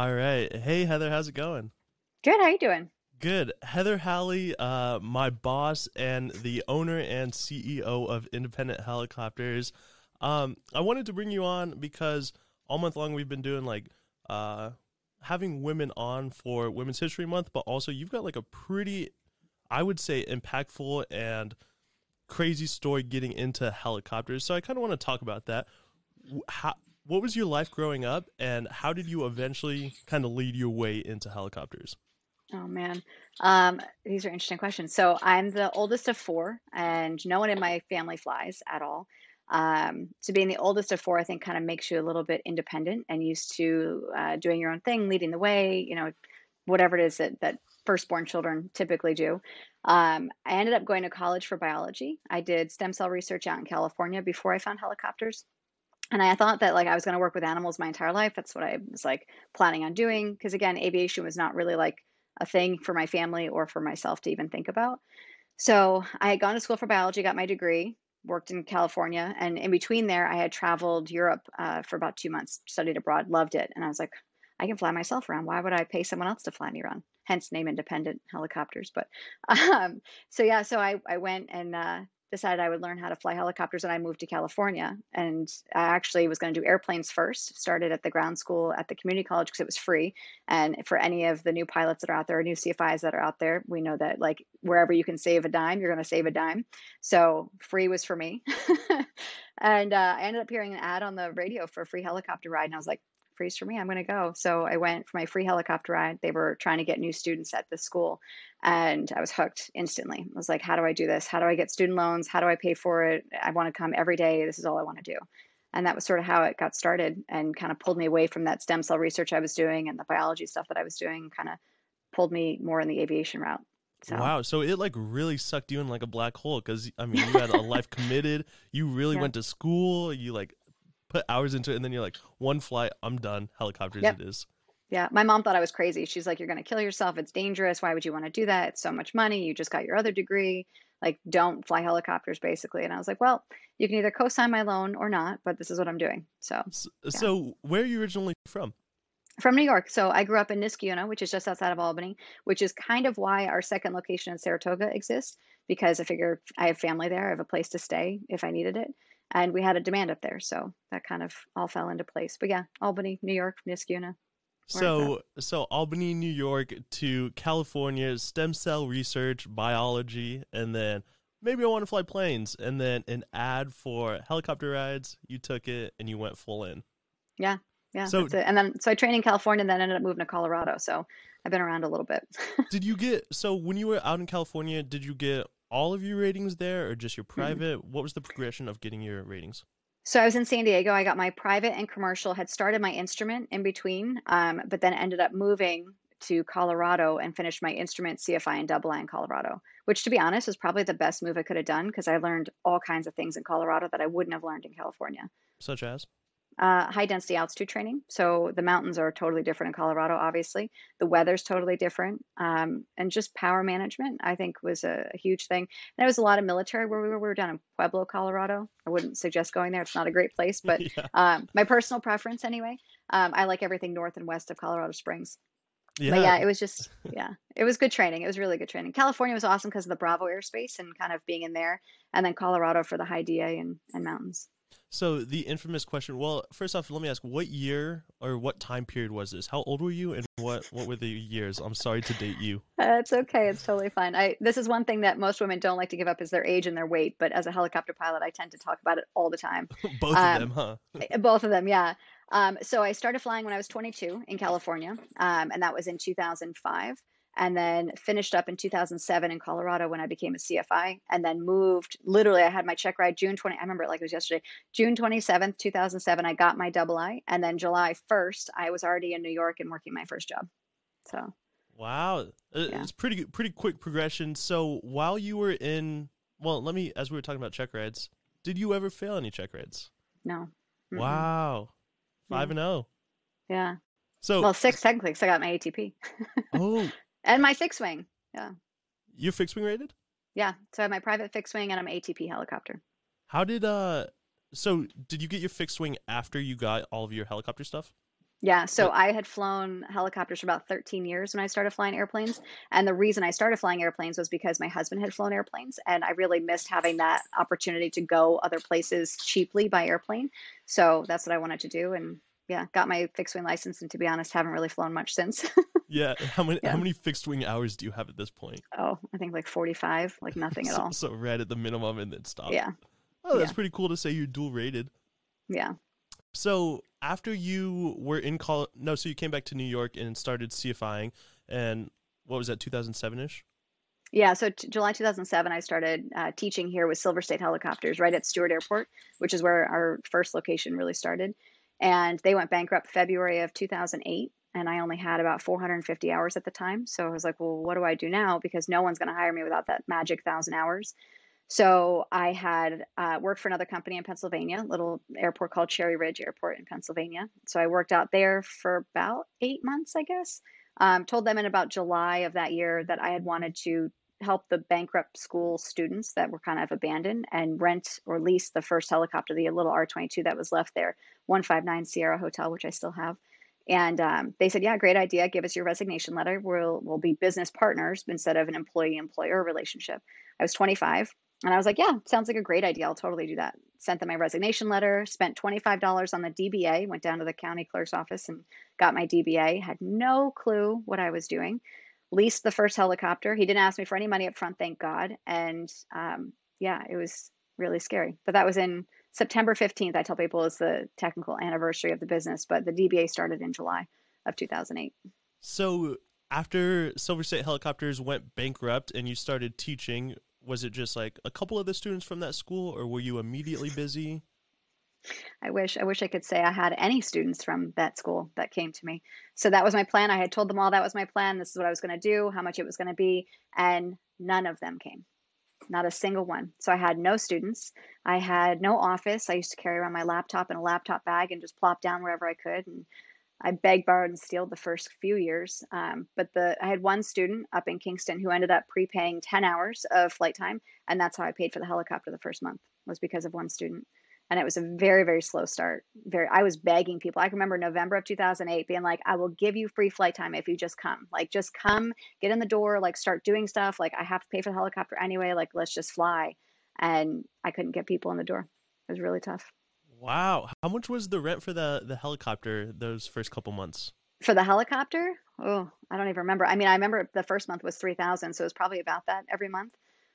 All right. Hey Heather, how's it going? Good. How you doing? Good. Heather Howley, uh, my boss and the owner and CEO of Independent Helicopters. Um, I wanted to bring you on because all month long we've been doing like uh, having women on for Women's History Month, but also you've got like a pretty, I would say, impactful and crazy story getting into helicopters. So I kind of want to talk about that. How, what was your life growing up, and how did you eventually kind of lead your way into helicopters? Oh man, um, these are interesting questions. So I'm the oldest of four, and no one in my family flies at all. Um, so being the oldest of four, I think, kind of makes you a little bit independent and used to uh, doing your own thing, leading the way. You know, whatever it is that that firstborn children typically do. Um, I ended up going to college for biology. I did stem cell research out in California before I found helicopters. And I thought that like I was going to work with animals my entire life. That's what I was like planning on doing. Because again, aviation was not really like a thing for my family or for myself to even think about. So I had gone to school for biology, got my degree, worked in California, and in between there, I had traveled Europe uh, for about two months, studied abroad, loved it, and I was like, I can fly myself around. Why would I pay someone else to fly me around? Hence, name independent helicopters. But um, so yeah, so I I went and uh, decided I would learn how to fly helicopters and I moved to California. And I actually was going to do airplanes first, started at the ground school at the community college because it was free. And for any of the new pilots that are out there, new CFIs that are out there, we know that like wherever you can save a dime, you're going to save a dime. So free was for me. and uh, I ended up hearing an ad on the radio for a free helicopter ride. And I was like, freeze for me. I'm going to go. So I went for my free helicopter ride. They were trying to get new students at the school and I was hooked instantly. I was like, how do I do this? How do I get student loans? How do I pay for it? I want to come every day. This is all I want to do. And that was sort of how it got started and kind of pulled me away from that stem cell research I was doing and the biology stuff that I was doing, kind of pulled me more in the aviation route. So. Wow. So it like really sucked you in like a black hole because I mean, you had a life committed. You really yeah. went to school. You like put hours into it, and then you're like, one flight, I'm done. Helicopters, yep. it is. Yeah, my mom thought I was crazy. She's like, "You're going to kill yourself. It's dangerous. Why would you want to do that? It's so much money. You just got your other degree. Like, don't fly helicopters, basically." And I was like, "Well, you can either co-sign my loan or not, but this is what I'm doing." So, so, yeah. so where are you originally from? From New York. So I grew up in Niskayuna, which is just outside of Albany, which is kind of why our second location in Saratoga exists because I figure I have family there. I have a place to stay if I needed it and we had a demand up there, so that kind of all fell into place. But yeah, Albany, New York, Niskayuna. So so Albany, New York to California, stem cell research, biology, and then maybe I want to fly planes, and then an ad for helicopter rides. You took it and you went full in. Yeah, yeah. So and then so I trained in California, and then ended up moving to Colorado. So I've been around a little bit. did you get so when you were out in California? Did you get all of your ratings there or just your mm-hmm. private? Mm-hmm. What was the progression of getting your ratings? So I was in San Diego. I got my private and commercial, had started my instrument in between, um, but then ended up moving to Colorado and finished my instrument CFI and double I in Colorado, which to be honest was probably the best move I could have done because I learned all kinds of things in Colorado that I wouldn't have learned in California. Such as? Uh, high density altitude training. So the mountains are totally different in Colorado, obviously. The weather's totally different. Um, and just power management, I think, was a, a, huge thing. And there was a lot of military where we were. We were down in Pueblo, Colorado. I wouldn't suggest going there. It's not a great place, but yeah. um, my personal preference, anyway. Um, I like everything north and west of Colorado Springs. Yeah. But yeah, it was just, yeah, it was good training. It was really good training. California was awesome because of the Bravo airspace and kind of being in there. And then Colorado for the high DA and, and mountains. So the infamous question. Well, first off, let me ask: what year or what time period was this? How old were you, and what what were the years? I'm sorry to date you. Uh, it's okay. It's totally fine. I this is one thing that most women don't like to give up is their age and their weight. But as a helicopter pilot, I tend to talk about it all the time. both um, of them, huh? Eh, both of them, yeah. Um, so I started flying when I was 22 in California, um, and that was in 2005 and then finished up in 2007 in Colorado when I became a CFI, and then moved. Literally, I had my check ride June 20. I remember it like it was yesterday. June 27th, 2007, I got my double I, and then July 1st, I was already in New York and working my first job. So. Wow, yeah. it's pretty pretty quick progression. So while you were in, well, let me as we were talking about check rides, did you ever fail any check rides? No. Mm-hmm. Wow, five and zero. Oh. Yeah. So well, six technically, because I got my ATP. oh, and my fixed wing. Yeah. You're fixed wing rated? Yeah. So I have my private fixed wing and I'm ATP helicopter. How did uh so did you get your fixed wing after you got all of your helicopter stuff? Yeah, so I had flown helicopters for about 13 years when I started flying airplanes. And the reason I started flying airplanes was because my husband had flown airplanes and I really missed having that opportunity to go other places cheaply by airplane. So that's what I wanted to do. And yeah, got my fixed wing license. And to be honest, haven't really flown much since. yeah, how many how many fixed wing hours do you have at this point? Oh, I think like 45, like nothing at So, all. so right at the minimum and then stop. Yeah, Oh, that's yeah, pretty cool to say you're dual rated. yeah. So after you were in college, no, so you came back to New York and started CFIing, and what was that, 2007 ish? Yeah, so t- July 2007, I started uh, teaching here with Silver State Helicopters right at Stewart Airport, which is where our first location really started. And they went bankrupt February of 2008. And I only had about 450 hours at the time. So I was like, well, what do I do now? Because no one's going to hire me without that magic thousand hours. So I had uh, worked for another company in Pennsylvania, little airport called Cherry Ridge Airport in Pennsylvania. So I worked out there for about eight months, I guess. Um, told them in about July of that year that I had wanted to help the bankrupt school students that were kind of abandoned and rent or lease the first helicopter, the little R 22 that was left there, 159 Sierra Hotel, which I still have. And um, they said, "Yeah, great idea. Give us your resignation letter. We'll we'll be business partners instead of an employee employer relationship." I was 25, and I was like, "Yeah, sounds like a great idea. I'll totally do that." Sent them my resignation letter. Spent $25 on the DBA. Went down to the county clerk's office and got my DBA. Had no clue what I was doing. Leased the first helicopter. He didn't ask me for any money up front, thank God. And um, yeah, it was really scary. But that was in September 15th, I tell people is the technical anniversary of the business, but the DBA started in July of 2008. So after Silver State Helicopters went bankrupt and you started teaching, was it just like a couple of the students from that school, or were you immediately busy? I wish I wish I could say I had any students from that school that came to me. So that was my plan. I had told them all that was my plan. This is what I was going to do, how much it was going to be, and none of them came. Not a single one. So I had no students. I had no office. I used to carry around my laptop in a laptop bag and just plop down wherever I could. And I begged, borrowed, and steal the first few years. Um, but the I had one student up in Kingston who ended up prepaying 10 hours of flight time, and that's how I paid for the helicopter the first month was because of one student. And it was a very, very slow start. Very, I was begging people. I can remember November of 2008 being like, "I will give you free flight time if you just come. Like, just come, get in the door, like start doing stuff. Like, I have to pay for the helicopter anyway. Like, let's just fly." And I couldn't get people in the door. It was really tough. Wow, how much was the rent for the the helicopter those first couple months? For the helicopter, oh, I don't even remember. I mean, I remember the first month was 3000 so it was probably about that every month.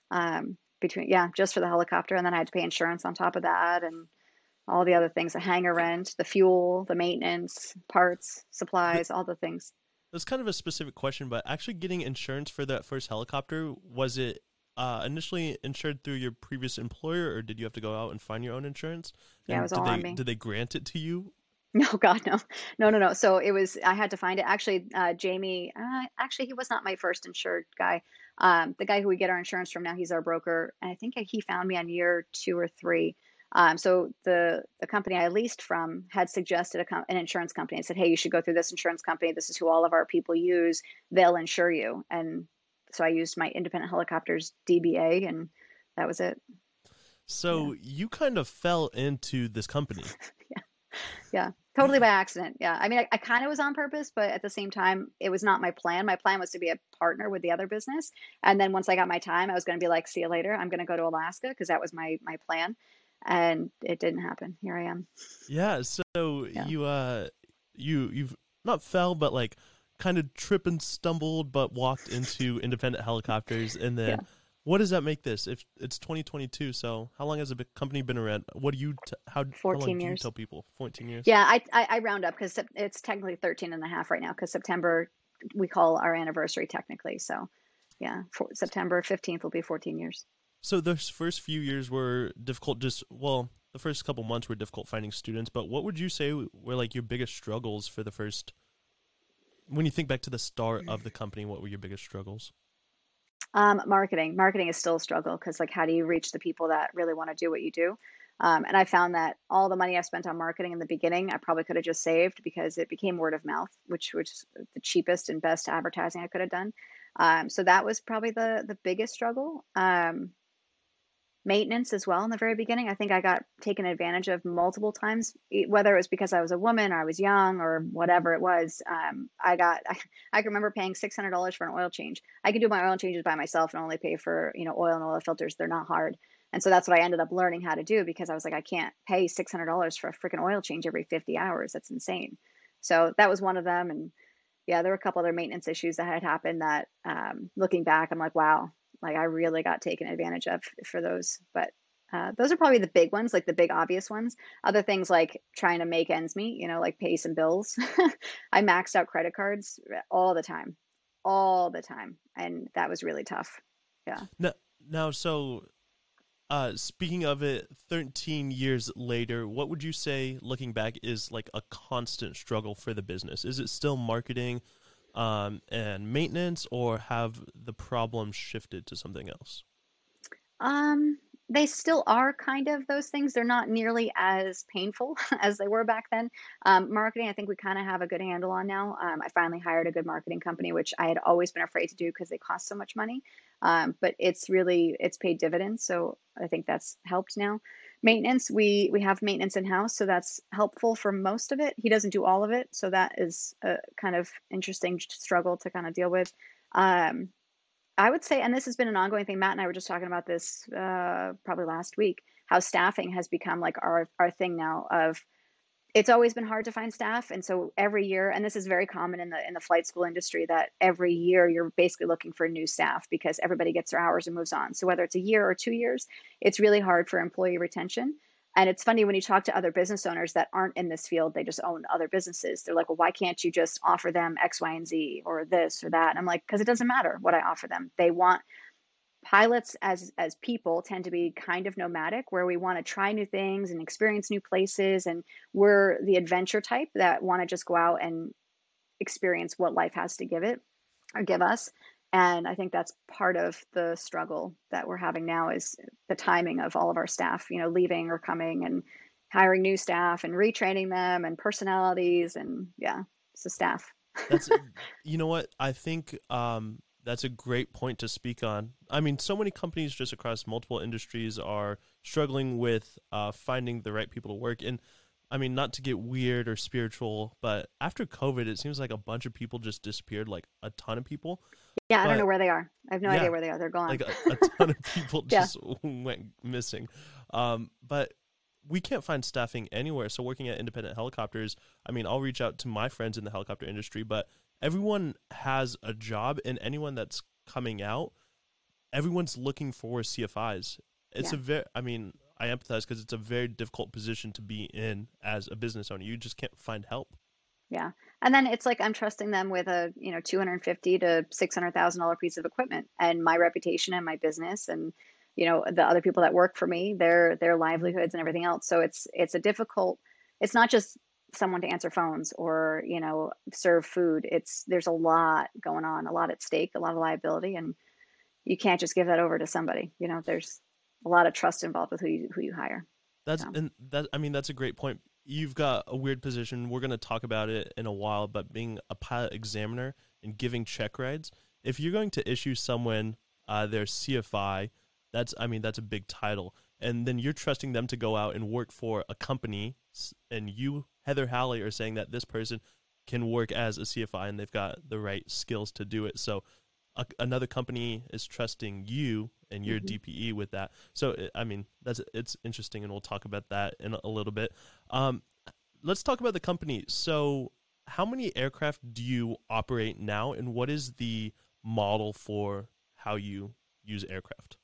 Um, between, yeah, just for the helicopter. And then I had to pay insurance on top of that and all the other things the hangar rent, the fuel, the maintenance, parts, supplies, all the things. That's kind of a specific question, but actually getting insurance for that first helicopter was it uh, initially insured through your previous employer, or did you have to go out and find your own insurance? Yeah, it was did all they on me. did they grant it to you? No, God, no, no, no, no. So it was, I had to find it. Actually, uh, Jamie, uh, actually, he was not my first insured guy. Um, the guy who we get our insurance from now, he's our broker. And I think he found me on year two or three. Um, so the the company I leased from had suggested a com- an insurance company and said, "Hey, you should go through this insurance company. This is who all of our people use. They'll insure you." And so I used my independent helicopters DBA, and that was it. Yeah, So you kind of fell into this company. yeah, yeah. Totally by accident. Yeah. I mean, I, I kind of was on purpose, but at the same time, it was not my plan. My plan was to be a partner with the other business, and then once I got my time, I was going to be like, "See you later. I'm going to go to Alaska," because that was my my plan, and it didn't happen. Here I am. Yeah, so Yeah. you uh you you've not fell but like kind of trip and stumbled but walked into independent helicopters and Yeah. What does that make this if it's 2022 so how long has the company been around what do you t- how how long 14 do you years. tell people 14 years Yeah, I I, I round up because it's technically 13 and a half right now because September we call our anniversary technically. So yeah, for, September 15th will be 14 years. so those first few years were difficult just well the first couple months were difficult finding students but what would you say were like your biggest struggles for the first when you think back to the start of the company what were your biggest struggles Um, marketing. Marketing is still a struggle because, like, how do you reach the people that really want to do what you do? Um, and I found that all the money I spent on marketing in the beginning, I probably could have just saved because it became word of mouth, which was the cheapest and best advertising I could have done. Um, so that was probably the the biggest struggle. Um, maintenance as well in the very beginning. I think I got taken advantage of multiple times, whether it was because I was a woman or I was young or whatever it was. Um, I got, I, I remember paying $600 for an oil change. I can do my oil changes by myself and only pay for, you know, oil and oil filters. They're not hard. And so that's what I ended up learning how to do because I was like, I can't pay $600 for a freaking oil change every 50 hours. That's insane. So that was one of them. And yeah, there were a couple other maintenance issues that had happened that um, looking back, I'm like, wow, like I really got taken advantage of for those. But uh, those are probably the big ones, like the big obvious ones. Other things like trying to make ends meet, you know, like pay some bills. I maxed out credit cards all the time, all the time. And that was really tough. Yeah. Now, now so uh, speaking of it, 13 years later, what would you say, looking back, is like a constant struggle for the business? Is it still marketing um, and maintenance, or have the problem shifted to something else? Um, they still are kind of those things. They're not nearly as painful as they were back then. Um, marketing, I think we kind of have a good handle on now. Um, I finally hired a good marketing company, which I had always been afraid to do because they cost so much money. Um, but it's really it's paid dividends, so I think that's helped now. Maintenance, we we have maintenance in house, so that's helpful for most of it. He doesn't do all of it, so that is a kind of interesting struggle to kind of deal with. Um, I would say, and this has been an ongoing thing. Matt and I were just talking about this uh, probably last week. How staffing has become like our our thing now. Of it's always been hard to find staff, and so every year, and this is very common in the in the flight school industry, that every year you're basically looking for new staff because everybody gets their hours and moves on. So whether it's a year or two years, it's really hard for employee retention. And it's funny when you talk to other business owners that aren't in this field, they just own other businesses. They're like, well, why can't you just offer them X, Y, and Z or this or that? And I'm like, because it doesn't matter what I offer them. They want pilots as as people tend to be kind of nomadic where we want to try new things and experience new places and we're the adventure type that want to just go out and experience what life has to give it or give us. And i think that's part of the struggle that we're having now is the timing of all of our staff you know leaving or coming and hiring new staff and retraining them and personalities and yeah so staff. That's you know what? I think um that's a great point to speak on. I mean, so many companies just across multiple industries are struggling with uh, finding the right people to work. And I mean, not to get weird or spiritual, but after COVID, it seems like a bunch of people just disappeared, like a ton of people. Yeah, I don't know where they are. I have no yeah, idea where they are. They're gone. Like a, a ton of people just yeah. went missing. Um, but we can't find staffing anywhere. So working at independent helicopters, I mean, I'll reach out to my friends in the helicopter industry, but everyone has a job, and anyone that's coming out, everyone's looking for CFIs. It's yeah. a very, I mean, I empathize because it's a very difficult position to be in as a business owner. You just can't find help. Yeah, and then it's like I'm trusting them with a you know two hundred fifty to six hundred thousand dollar piece of equipment, and my reputation and my business, and you know the other people that work for me, their their livelihoods and everything else. So it's it's a difficult. It's not just someone to answer phones or you know serve food it's there's a lot going on a lot at stake a lot of liability and you can't just give that over to somebody you know there's a lot of trust involved with who you who you hire that's so. and that i mean that's a great point you've got a weird position we're going to talk about it in a while but being a pilot examiner and giving check rides if you're going to issue someone uh, their cfi that's i mean that's a big title and then you're trusting them to go out and work for a company and you Heather Howley are saying that this person can work as a CFI and they've got the right skills to do it. So a, another company is trusting you and your mm-hmm. DPE with that. So I mean that's it's interesting, and we'll talk about that in a little bit. Um, let's talk about the company. So how many aircraft do you operate now, and what is the model for how you use aircraft?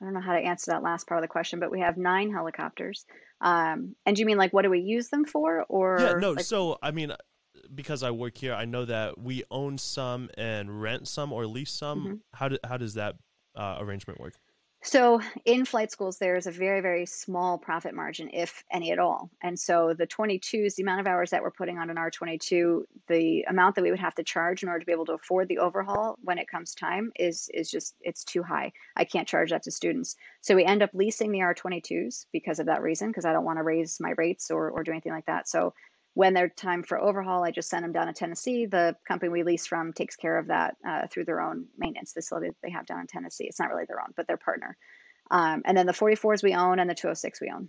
I don't know how to answer that last part of the question, but we have nine helicopters. Um, and do you mean like what do we use them for, or yeah, no? Like... So I mean, because I work here, I know that we own some and rent some or lease some. Mm-hmm. How do, how does that uh, arrangement work? So in flight schools, there's a very, very small profit margin, if any at all. And so the 22s, the amount of hours that we're putting on an R22, the amount that we would have to charge in order to be able to afford the overhaul when it comes time is is just it's too high. I can't charge that to students. So we end up leasing the R22s because of that reason, because I don't want to raise my rates or, or do anything like that. So when they're time for overhaul, I just send them down to Tennessee. The company we lease from takes care of that uh, through their own maintenance facility that they have down in Tennessee. It's not really their own, but their partner. Um, and then the 44s we own and the 206 we own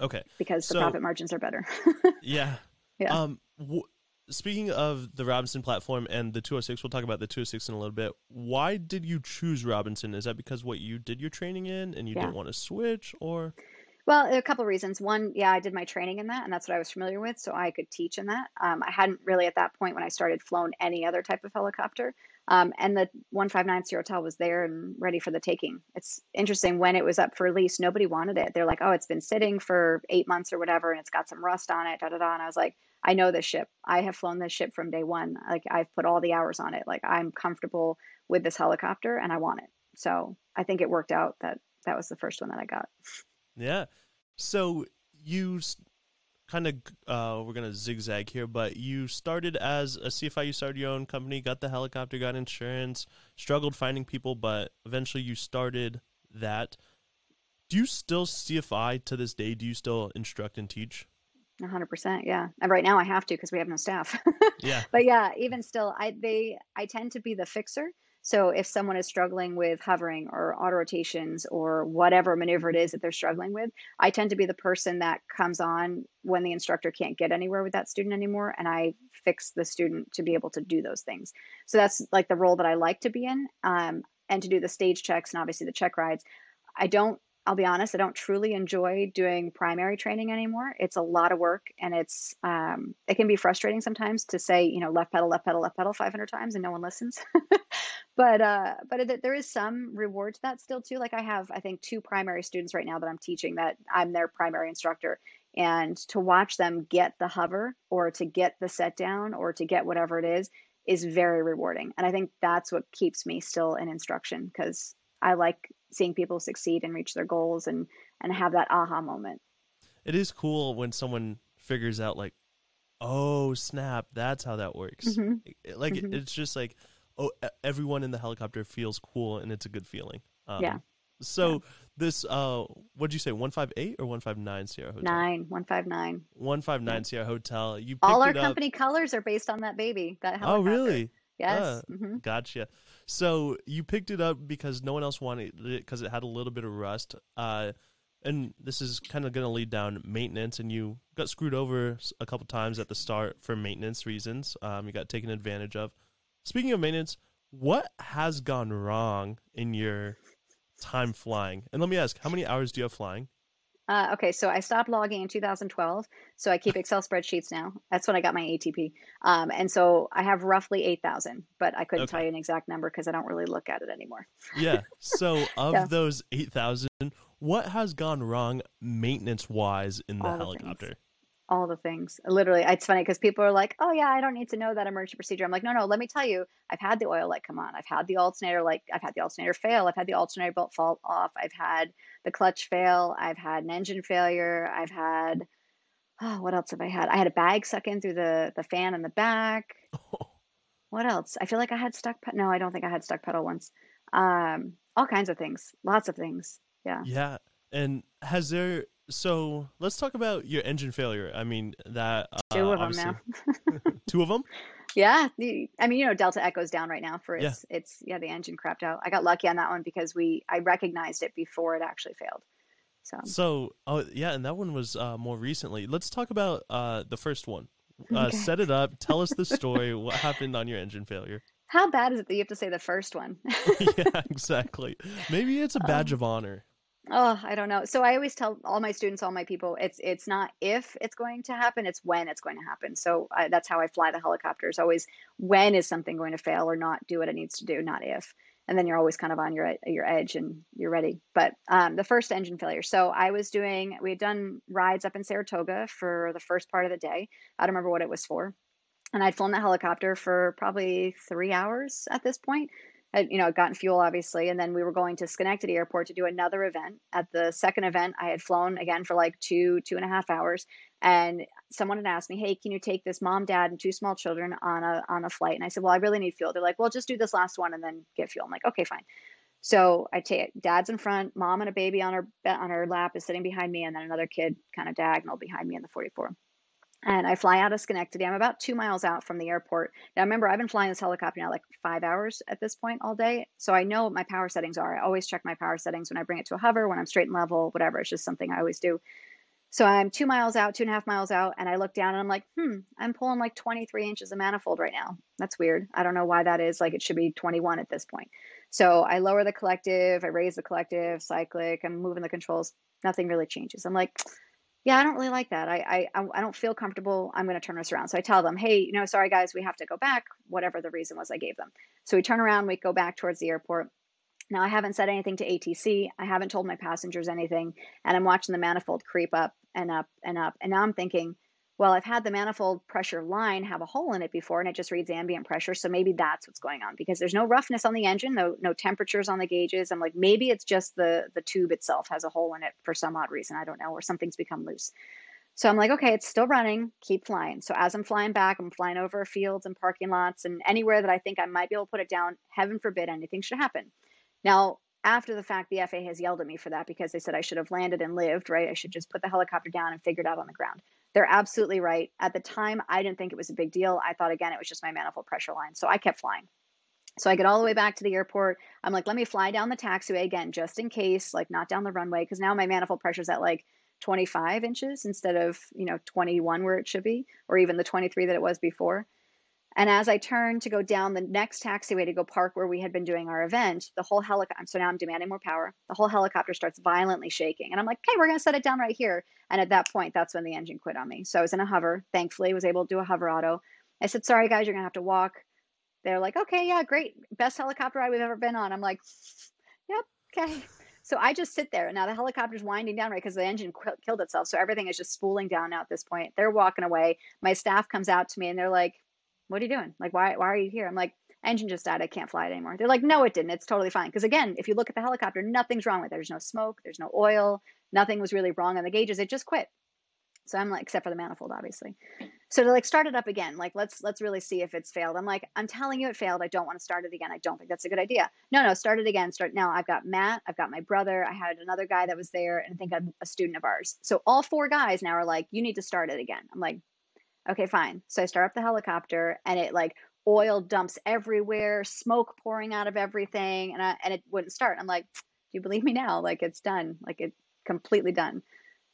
Okay. because the So- profit margins are better. Yeah. Yeah. Um. W- speaking of the Robinson platform and the 206, we'll talk about the 206 in a little bit. Why did you choose Robinson? Is that because what you did your training in and you Yeah. didn't want to switch, or Well, a couple of reasons. One, yeah, I did my training in that, and that's what I was familiar with, so I could teach in that. Um, I hadn't really at that point when I started flown any other type of helicopter, um, and the 159 Sierra was there and ready for the taking. It's interesting when it was up for lease, nobody wanted it. They're like, "Oh, it's been sitting for eight months or whatever, and it's got some rust on it." Da da da. And I was like, "I know this ship. I have flown this ship from day one. Like I've put all the hours on it. Like I'm comfortable with this helicopter, and I want it." So I think it worked out that that was the first one that I got. Yeah? So you kind of uh, we're gonna zigzag here, but you started as a CFI. You started your own company, got the helicopter, got insurance, struggled finding people, but eventually you started that. Do you still CFI to this day? Do you still instruct and teach? Hundred percent, yeah. And right now I have to because we have no staff. Yeah. but yeah, even still, I they I tend to be the fixer. So if someone is struggling with hovering or auto rotations or whatever maneuver it is that they're struggling with, I tend to be the person that comes on when the instructor can't get anywhere with that student anymore, and I fix the student to be able to do those things. So that's like the role that I like to be in, um, and to do the stage checks and obviously the check rides. I don't I'll be honest, I don't truly enjoy doing primary training anymore. It's a lot of work and it's um, it can be frustrating sometimes to say, you know, left pedal, left pedal, left pedal 500 times and no one listens. but uh, but it, there is some reward to that still too. Like I have, I think, two primary students right now that I'm teaching that I'm their primary instructor, and to watch them get the hover or to get the set down or to get whatever it is is very rewarding. And I think that's what keeps me still in instruction because I like seeing people succeed and reach their goals and and have that aha moment. It is cool when someone figures out like, oh snap, that's how that works. Mhm. Like Mhm. it's just like, oh, everyone in the helicopter feels cool and it's a good feeling. Um, Yeah. So this, uh, what'd you say, one five eight or one five nine Sierra Hotel? Nine, one five nine. One five nine Sierra Hotel. You All our it up. company colors are based on that baby. That helicopter. Oh, really? Yes. Ah. hmm Gotcha. So you picked it up because no one else wanted it because it had a little bit of rust. Uh, and this is kind of going to lead down maintenance. And you got screwed over a couple times at the start for maintenance reasons. Um, you got taken advantage of. Speaking of maintenance, what has gone wrong in your time flying? And let me ask, how many hours do you have flying? Uh, okay, so I stopped logging in 2012. So I keep Excel spreadsheets now. That's when I got my ATP. Um, and so I have roughly 8,000, but I couldn't tell you an exact number because I don't really look at it anymore. Yeah. So of those eight thousand, what has gone wrong maintenance wise in the things. All the things. Literally, it's funny because people are like, oh, yeah, I don't need to know that emergency procedure. I'm like, no, no, let me tell you, I've had the oil light come on. I've had the alternator, like, I've had the alternator fail. I've had the alternator belt fall off. I've had the clutch fail. I've had an engine failure. I've had, oh, what else have I had? I had a bag suck in through the, the fan in the back. What else? I feel like I had stuck pedal. No, I don't think I had stuck pedal once. Um, all kinds of things, lots of things. Yeah. Yeah. And has there so let's talk about your engine failure. I mean that uh, Two of them now. two of them? Yeah, the, I mean, you know, Delta Echo's down right now for Yeah. its its yeah, the engine crapped out. I got lucky on that one because we I recognized it before it actually failed. So So, oh yeah, and that one was uh, more recently. Let's talk about uh, the first one. Uh, Okay. Set it up. Tell us the story. what happened on your engine failure? how bad is it that you have to say the first one? yeah, exactly. Maybe it's a badge Um, of honor. Oh, I don't know. So I always tell all my students, all my people, it's it's not if it's going to happen, it's when it's going to happen. So I, that's how I fly the helicopters. Always when is something going to fail or not do what it needs to do, not if. And then you're always kind of on your your edge and you're ready. But um, the first engine failure. So I was doing, we had done rides up in Saratoga for the first part of the day. I don't remember what it was for. And I'd flown the helicopter for probably three hours at this point. I'd, you know, gotten fuel obviously, and then we were going to Schenectady Airport to do another event. At the second event, I had flown again for like two, two and a half hours, and someone had asked me, "Hey, can you take this mom, dad, and two small children on a on a flight?" And I said, "Well, I really need fuel." They're like, "Well, just do this last one and then get fuel." I'm like, "Okay, fine." So I take dad's in front, mom and a baby on her on her lap is sitting behind me, and then another kid kind of diagonal behind me in the 44. And I fly out of Schenectady. I'm about two miles out from the airport. Now, remember, I've been flying this helicopter now like five hours at this point all day. So I know what my power settings are. I always check my power settings when I bring it to a hover, when I'm straight and level, whatever. It's just something I always do. So I'm two miles out, two and a half miles out, and I look down and I'm like, hmm, I'm pulling like 23 inches of manifold right now. That's weird. I don't know why that is. Like it should be 21 at this point. So I lower the collective, I raise the collective, cyclic, I'm moving the controls. Nothing really changes. I'm like, yeah, I don't really like that. I I I don't feel comfortable. I'm going to turn this around. So I tell them, hey, you know, sorry guys, we have to go back. Whatever the reason was, I gave them. So we turn around, we go back towards the airport. Now I haven't said anything to ATC. I haven't told my passengers anything, and I'm watching the manifold creep up and up and up. And now I'm thinking, well, I've had the manifold pressure line have a hole in it before and it just reads ambient pressure. So maybe that's what's going on because there's no roughness on the engine, no, no temperatures on the gauges. I'm like, maybe it's just the, the tube itself has a hole in it for some odd reason. I don't know, or something's become loose. So I'm like, okay, it's still running, keep flying. So as I'm flying back, I'm flying over fields and parking lots and anywhere that I think I might be able to put it down. Heaven forbid anything should happen. Now, after the fact, the FAA has yelled at me for that because they said I should have landed and lived, right? I should just put the helicopter down and figured out on the ground. They're absolutely right. At the time, I didn't think it was a big deal. I thought, again, it was just my manifold pressure line. So I kept flying. So I get all the way back to the airport. I'm like, let me fly down the taxiway again, just in case, like not down the runway, because now my manifold pressure is at like 25 inches instead of, you know, 21 where it should be, or even the 23 that it was before. And as I turned to go down the next taxiway to go park where we had been doing our event, the whole helicopter, so now I'm demanding more power. The whole helicopter starts violently shaking. And I'm like, okay, we're going to set it down right here. And at that point, that's when the engine quit on me. So I was in a hover. Thankfully, was able to do a hover auto. I said, sorry, guys, you're going to have to walk. They're like, okay, yeah, great. Best helicopter ride we've ever been on. I'm like, yep, okay. So I just sit there. Now the helicopter's winding down, right? Because the engine qu- killed itself. So everything is just spooling down now at this point. They're walking away. My staff comes out to me and they're like, what are you doing? Like, why, why are you here? I'm like, engine just died. I can't fly it anymore. They're like, no, it didn't. It's totally fine. Because again, if you look at the helicopter, nothing's wrong with it. There's no smoke. There's no oil. Nothing was really wrong on the gauges. It just quit. So I'm like, except for the manifold, obviously. So to like start it up again, like let's let's really see if it's failed. I'm like, I'm telling you it failed. I don't want to start it again. I don't think that's a good idea. No, no, start it again. Start now. I've got Matt, I've got my brother, I had another guy that was there, and I think I'm a student of ours. So all four guys now are like, you need to start it again. I'm like, okay, fine. So I start up the helicopter and it like oil dumps everywhere, smoke pouring out of everything, and I, and it wouldn't start. I'm like, do you believe me now? Like it's done. Like it completely done.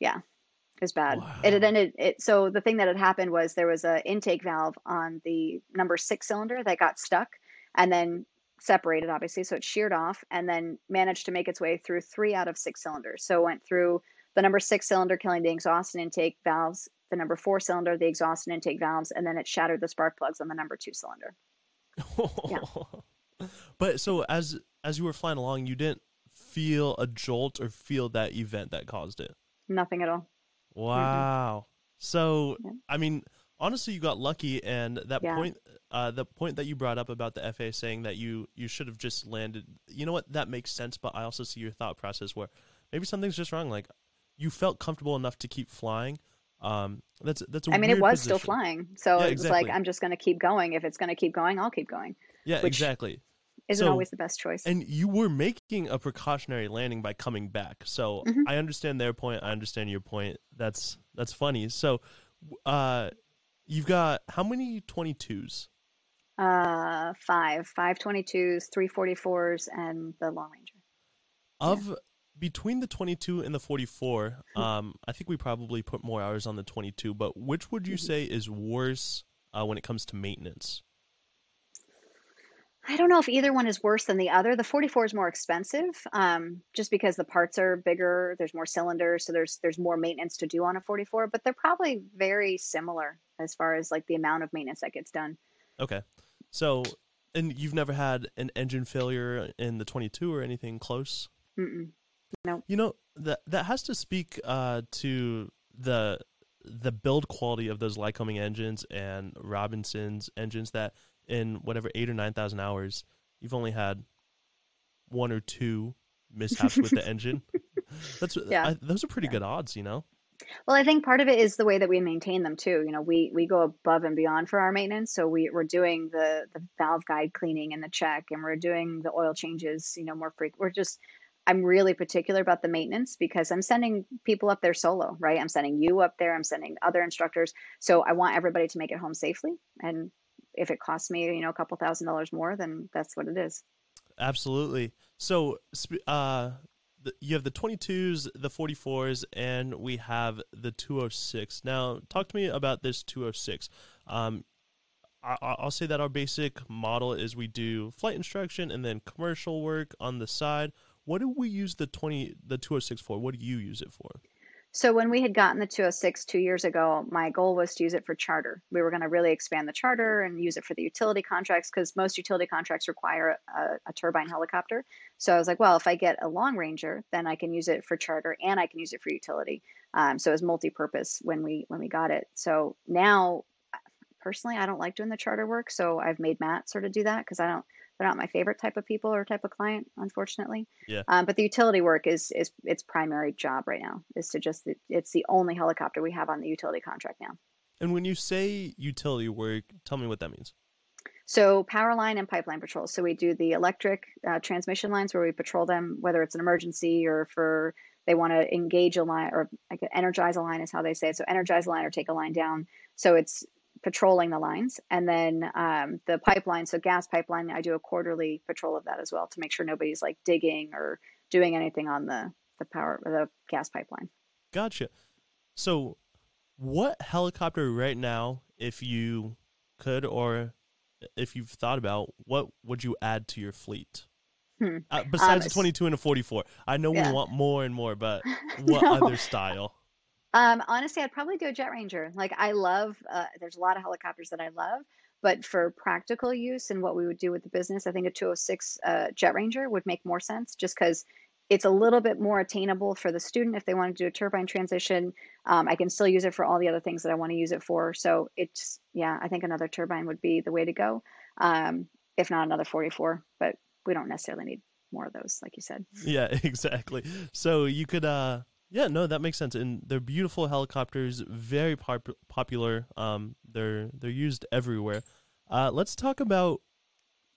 Yeah, it was bad. Wow. It had ended. It so the thing that had happened was there was a intake valve on the number six cylinder that got stuck, and then separated obviously so it sheared off and then managed to make its way through three out of six cylinders so it went through the number six cylinder killing the exhaust and intake valves the number four cylinder, the exhaust and intake valves, and then it shattered the spark plugs on the number two cylinder. yeah. But so as as you were flying along, you didn't feel a jolt or feel that event that caused it. Nothing at all. Wow. Mm-hmm. So yeah. I mean, honestly, you got lucky, and that yeah. point, uh, the point that you brought up about the FAA saying that you you should have just landed. You know what? That makes sense, but I also see your thought process where maybe something's just wrong. Like you felt comfortable enough to keep flying, um, that's that's. I mean, it was position. still flying, so yeah, it was exactly. like I'm just going to keep going. If it's going to keep going, I'll keep going. Yeah, exactly. Isn't so, always the best choice. And you were making a precautionary landing by coming back, so mm-hmm. I understand their point. I understand your point. That's that's funny. So, uh, you've got how many twenty twos? Uh, five, five twenty twos, three forty fours, and the Long Ranger. Of yeah between the 22 and the 44, um, I think we probably put more hours on the 22. But which would you mm-hmm. say is worse uh, when it comes to maintenance? I don't know if either one is worse than the other. The 44 is more expensive, um, just because the parts are bigger. There's more cylinders, so there's there's more maintenance to do on a 44. But they're probably very similar as far as like the amount of maintenance that gets done. Okay, so and you've never had an engine failure in the 22 or anything close? Mm-mm. No. You know that that has to speak uh, to the the build quality of those Lycoming engines and Robinson's engines. That in whatever eight or nine thousand hours, you've only had one or two mishaps with the engine. That's yeah. I, those are pretty yeah. good odds, you know. Well, I think part of it is the way that we maintain them too. You know, we we go above and beyond for our maintenance. So we we're doing the the valve guide cleaning and the check, and we're doing the oil changes. You know, more frequent. We're just I'm really particular about the maintenance because I'm sending people up there solo, right? I'm sending you up there, I'm sending other instructors. So I want everybody to make it home safely. And if it costs me, you know, a couple thousand dollars more, then that's what it is. Absolutely. So, uh, you have the 22s, the 44s, and we have the 206. Now, talk to me about this 206. Um, I, will say that our basic model is we do flight instruction and then commercial work on the side. What do we use the 20 the 206 for? What do you use it for? So when we had gotten the 206 two years ago, my goal was to use it for charter. We were going to really expand the charter and use it for the utility contracts because most utility contracts require a, a, turbine helicopter. So I was like, well, if I get a long ranger, then I can use it for charter and I can use it for utility. Um, so it was multi-purpose when we when we got it. So now, personally, I don't like doing the charter work, so I've made Matt sort of do that because I don't they're not my favorite type of people or type of client, unfortunately. Yeah. Um, but the utility work is is its primary job right now. Is to just it's the only helicopter we have on the utility contract now. And when you say utility work, tell me what that means. So power line and pipeline patrols. So we do the electric uh, transmission lines where we patrol them, whether it's an emergency or for they want to engage a line or like energize a line is how they say it. So energize a line or take a line down. So it's patrolling the lines and then um, the pipeline so gas pipeline i do a quarterly patrol of that as well to make sure nobody's like digging or doing anything on the the power the gas pipeline gotcha so what helicopter right now if you could or if you've thought about what would you add to your fleet hmm. uh, besides um, the 22 and a 44 i know yeah. we want more and more but what no. other style um, honestly, I'd probably do a Jet Ranger. Like I love, uh, there's a lot of helicopters that I love, but for practical use and what we would do with the business, I think a 206 uh, Jet Ranger would make more sense just because it's a little bit more attainable for the student if they want to do a turbine transition. Um, I can still use it for all the other things that I want to use it for. So it's, yeah, I think another turbine would be the way to go. Um, if not another 44, but we don't necessarily need more of those, like you said. Yeah, exactly. So you could, uh, yeah, no, that makes sense, and they're beautiful helicopters, very pop- popular. Um, they're they're used everywhere. Uh, let's talk about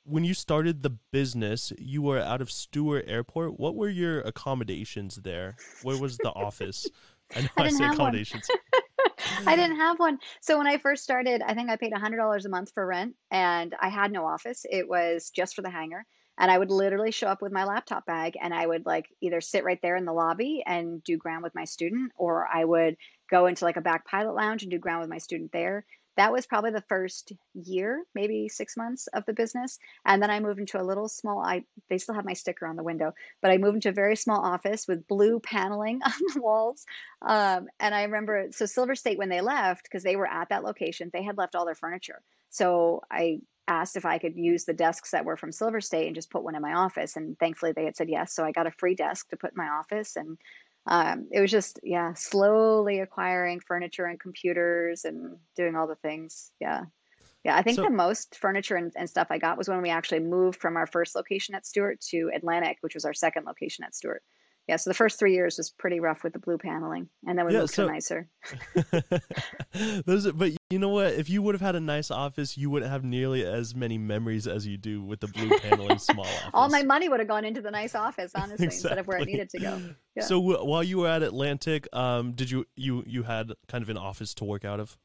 when you started the business. You were out of Stewart Airport. What were your accommodations there? Where was the office? I know I, I say accommodations. I didn't have one. So when I first started, I think I paid $100 a month for rent and I had no office. It was just for the hangar and I would literally show up with my laptop bag and I would like either sit right there in the lobby and do ground with my student, or I would go into like a back pilot lounge and do ground with my student there. That was probably the first year, maybe six months of the business. And then I moved into a little small, I they still have my sticker on the window, but I moved into a very small office with blue paneling on the walls. Um, and I remember, so Silver State, when they left, because they were at that location, they had left all their furniture. So I asked if I could use the desks that were from Silver State and just put one in my office. And thankfully they had said yes. So I got a free desk to put in my office. And um, it was just, yeah, slowly acquiring furniture and computers and doing all the things. Yeah. Yeah. I think so, the most furniture and, and stuff I got was when we actually moved from our first location at Stewart to Atlantic, which was our second location at Stewart yeah, so the first three years was pretty rough with the blue paneling, and then we yeah, moved so, to nicer. Those, but you know what? If you would have had a nice office, you wouldn't have nearly as many memories as you do with the blue paneling small office. All my money would have gone into the nice office, honestly, exactly. instead of where it needed to go. Yeah. So w- while you were at Atlantic, um, did you you you had kind of an office to work out of?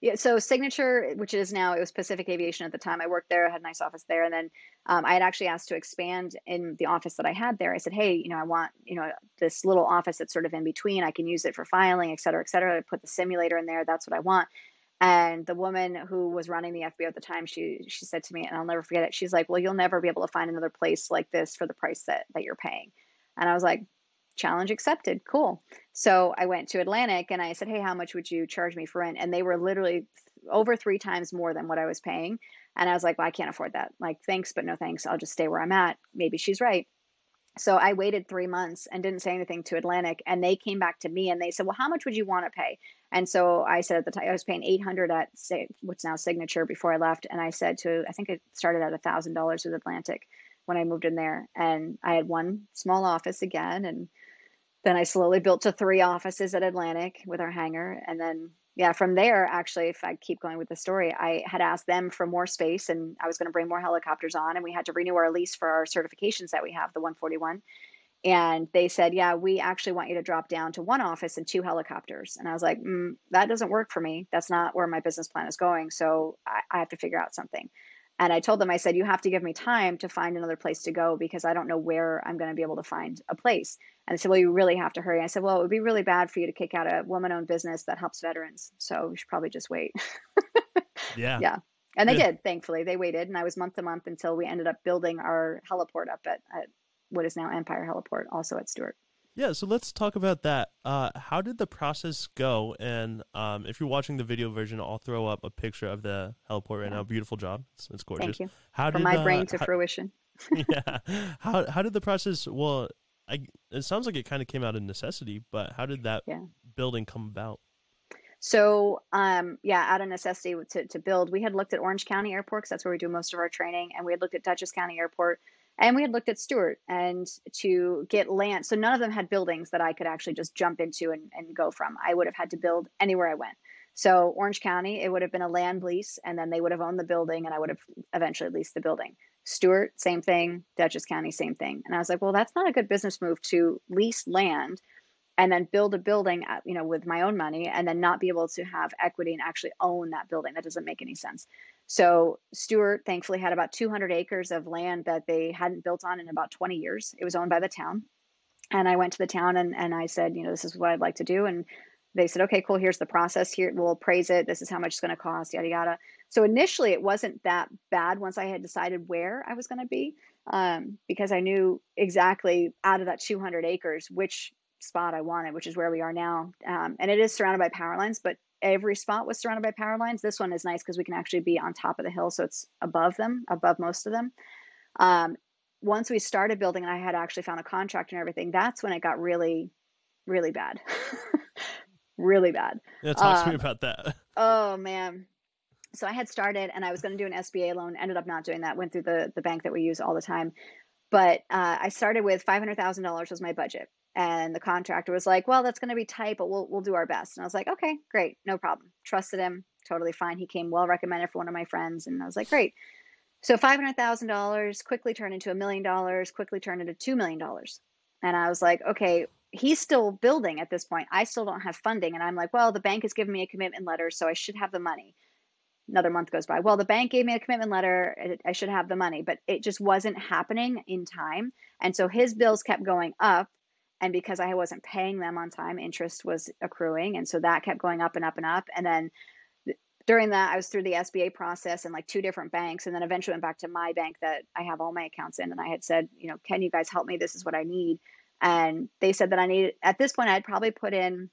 Yeah, so Signature, which is now it was Pacific Aviation at the time. I worked there, I had a nice office there, and then um, I had actually asked to expand in the office that I had there. I said, hey, you know, I want you know this little office that's sort of in between. I can use it for filing, et cetera, et cetera. I put the simulator in there. That's what I want. And the woman who was running the FBO at the time, she she said to me, and I'll never forget it. She's like, well, you'll never be able to find another place like this for the price that that you're paying. And I was like, challenge accepted. Cool. So I went to Atlantic and I said, Hey, how much would you charge me for rent? And they were literally over three times more than what I was paying. And I was like, Well, I can't afford that. Like, thanks, but no thanks. I'll just stay where I'm at. Maybe she's right. So I waited three months and didn't say anything to Atlantic. And they came back to me and they said, Well, how much would you want to pay? And so I said at the time, I was paying 800 at what's now Signature before I left. And I said to, I think it started at $1,000 with Atlantic when I moved in there. And I had one small office again. And then I slowly built to three offices at Atlantic with our hangar. And then, yeah, from there, actually, if I keep going with the story, I had asked them for more space and I was going to bring more helicopters on. And we had to renew our lease for our certifications that we have, the 141. and they said, "Yeah, we actually want you to drop down to one office and two helicopters." And I was like, mm, "That doesn't work for me. That's not where my business plan is going. So I, I have to figure out something." And I told them, I said, "You have to give me time to find another place to go because I don't know where I'm going to be able to find a place." And they said, "Well, you really have to hurry." I said, "Well, it would be really bad for you to kick out a woman-owned business that helps veterans. So you should probably just wait." Yeah. yeah. And they Yeah. did, thankfully. They waited, and I was month to month until we ended up building our heliport up at, at what is now Empire Heliport, also at Stewart. Yeah, so let's talk about that. Uh, how did the process go? And um, if you're watching the video version, I'll throw up a picture of the heliport right Yeah. now. Beautiful job. It's, it's gorgeous. Thank you. How From did my uh, brain to how- fruition. yeah. How how did the process? Well, I it sounds like it kind of came out of necessity, but how did that Yeah. building come about? So, um, yeah, out of necessity to, to build, we had looked at Orange County Airport because that's where we do most of our training, and we had looked at Dutchess County Airport, and we had looked at Stewart, and to get land. So none of them had buildings that I could actually just jump into and, and go from. I would have had to build anywhere I went. So Orange County, it would have been a land lease, and then they would have owned the building, and I would have eventually leased the building. Stewart, same thing. Dutchess County, same thing. And I was like, well, that's not a good business move to lease land and then build a building uh, you know with my own money and then not be able to have equity and actually own that building. That doesn't make any sense. So stewart thankfully had about 200 acres of land that they hadn't built on in about 20 years. It was owned by the town. And i went to the town and, and i said you know this is what i'd like to do. And they said okay cool here's the process here. We'll appraise it. This is how much it's going to cost yada yada so initially it wasn't that bad once i had decided where i was going to be um, because i knew exactly out of that 200 acres which spot I wanted, which is where we are now. Um, and it is surrounded by power lines, but every spot was surrounded by power lines. This one is nice because we can actually be on top of the hill, so it's above them, above most of them. Um, once we started building, and I had actually found a contractor and everything, that's when it got really, really bad. really bad. Yeah, talk to me Um, about that. Oh man. So I had started and I was going to do an SBA loan, ended up not doing that, went through the, the bank that we use all the time. But uh, I started with $500,000 was my budget. And the contractor was like, well, that's going to be tight, but we'll, we'll do our best. And I was like, okay, great. No problem. Trusted him. Totally fine. He came well recommended for one of my friends. And I was like, great. So $500,000 quickly turned into a million dollars, quickly turned into $2 million. And I was like, okay, he's still building at this point. I still don't have funding. And I'm like, well, the bank has given me a commitment letter, so I should have the money. Another month goes by. Well, the bank gave me a commitment letter. I- should have the money, but it just wasn't happening in time. And so his bills kept going up. And because I wasn't paying them on time, interest was accruing. And so that kept going up and up and up. And then during that, I was through the SBA process and like two different banks, and then eventually went back to my bank that I have all my accounts in. And I had said, you know, can you guys help me? This is what I need. And they said that I needed, at this point, I'd probably put in,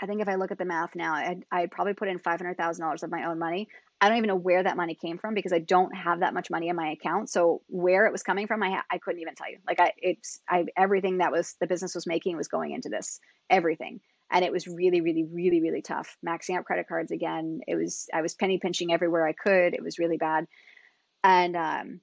I think if I look at the math now, I'd, I'd probably put in $500,000 of my own money. I don't even know where that money came from because I don't have that much money in my account. So where it was coming from, I, I couldn't even tell you. Like I, it's, I, everything that was the business was making was going into this, everything and it was really really really really tough maxing out credit cards again it was i was penny pinching everywhere i could it was really bad and um,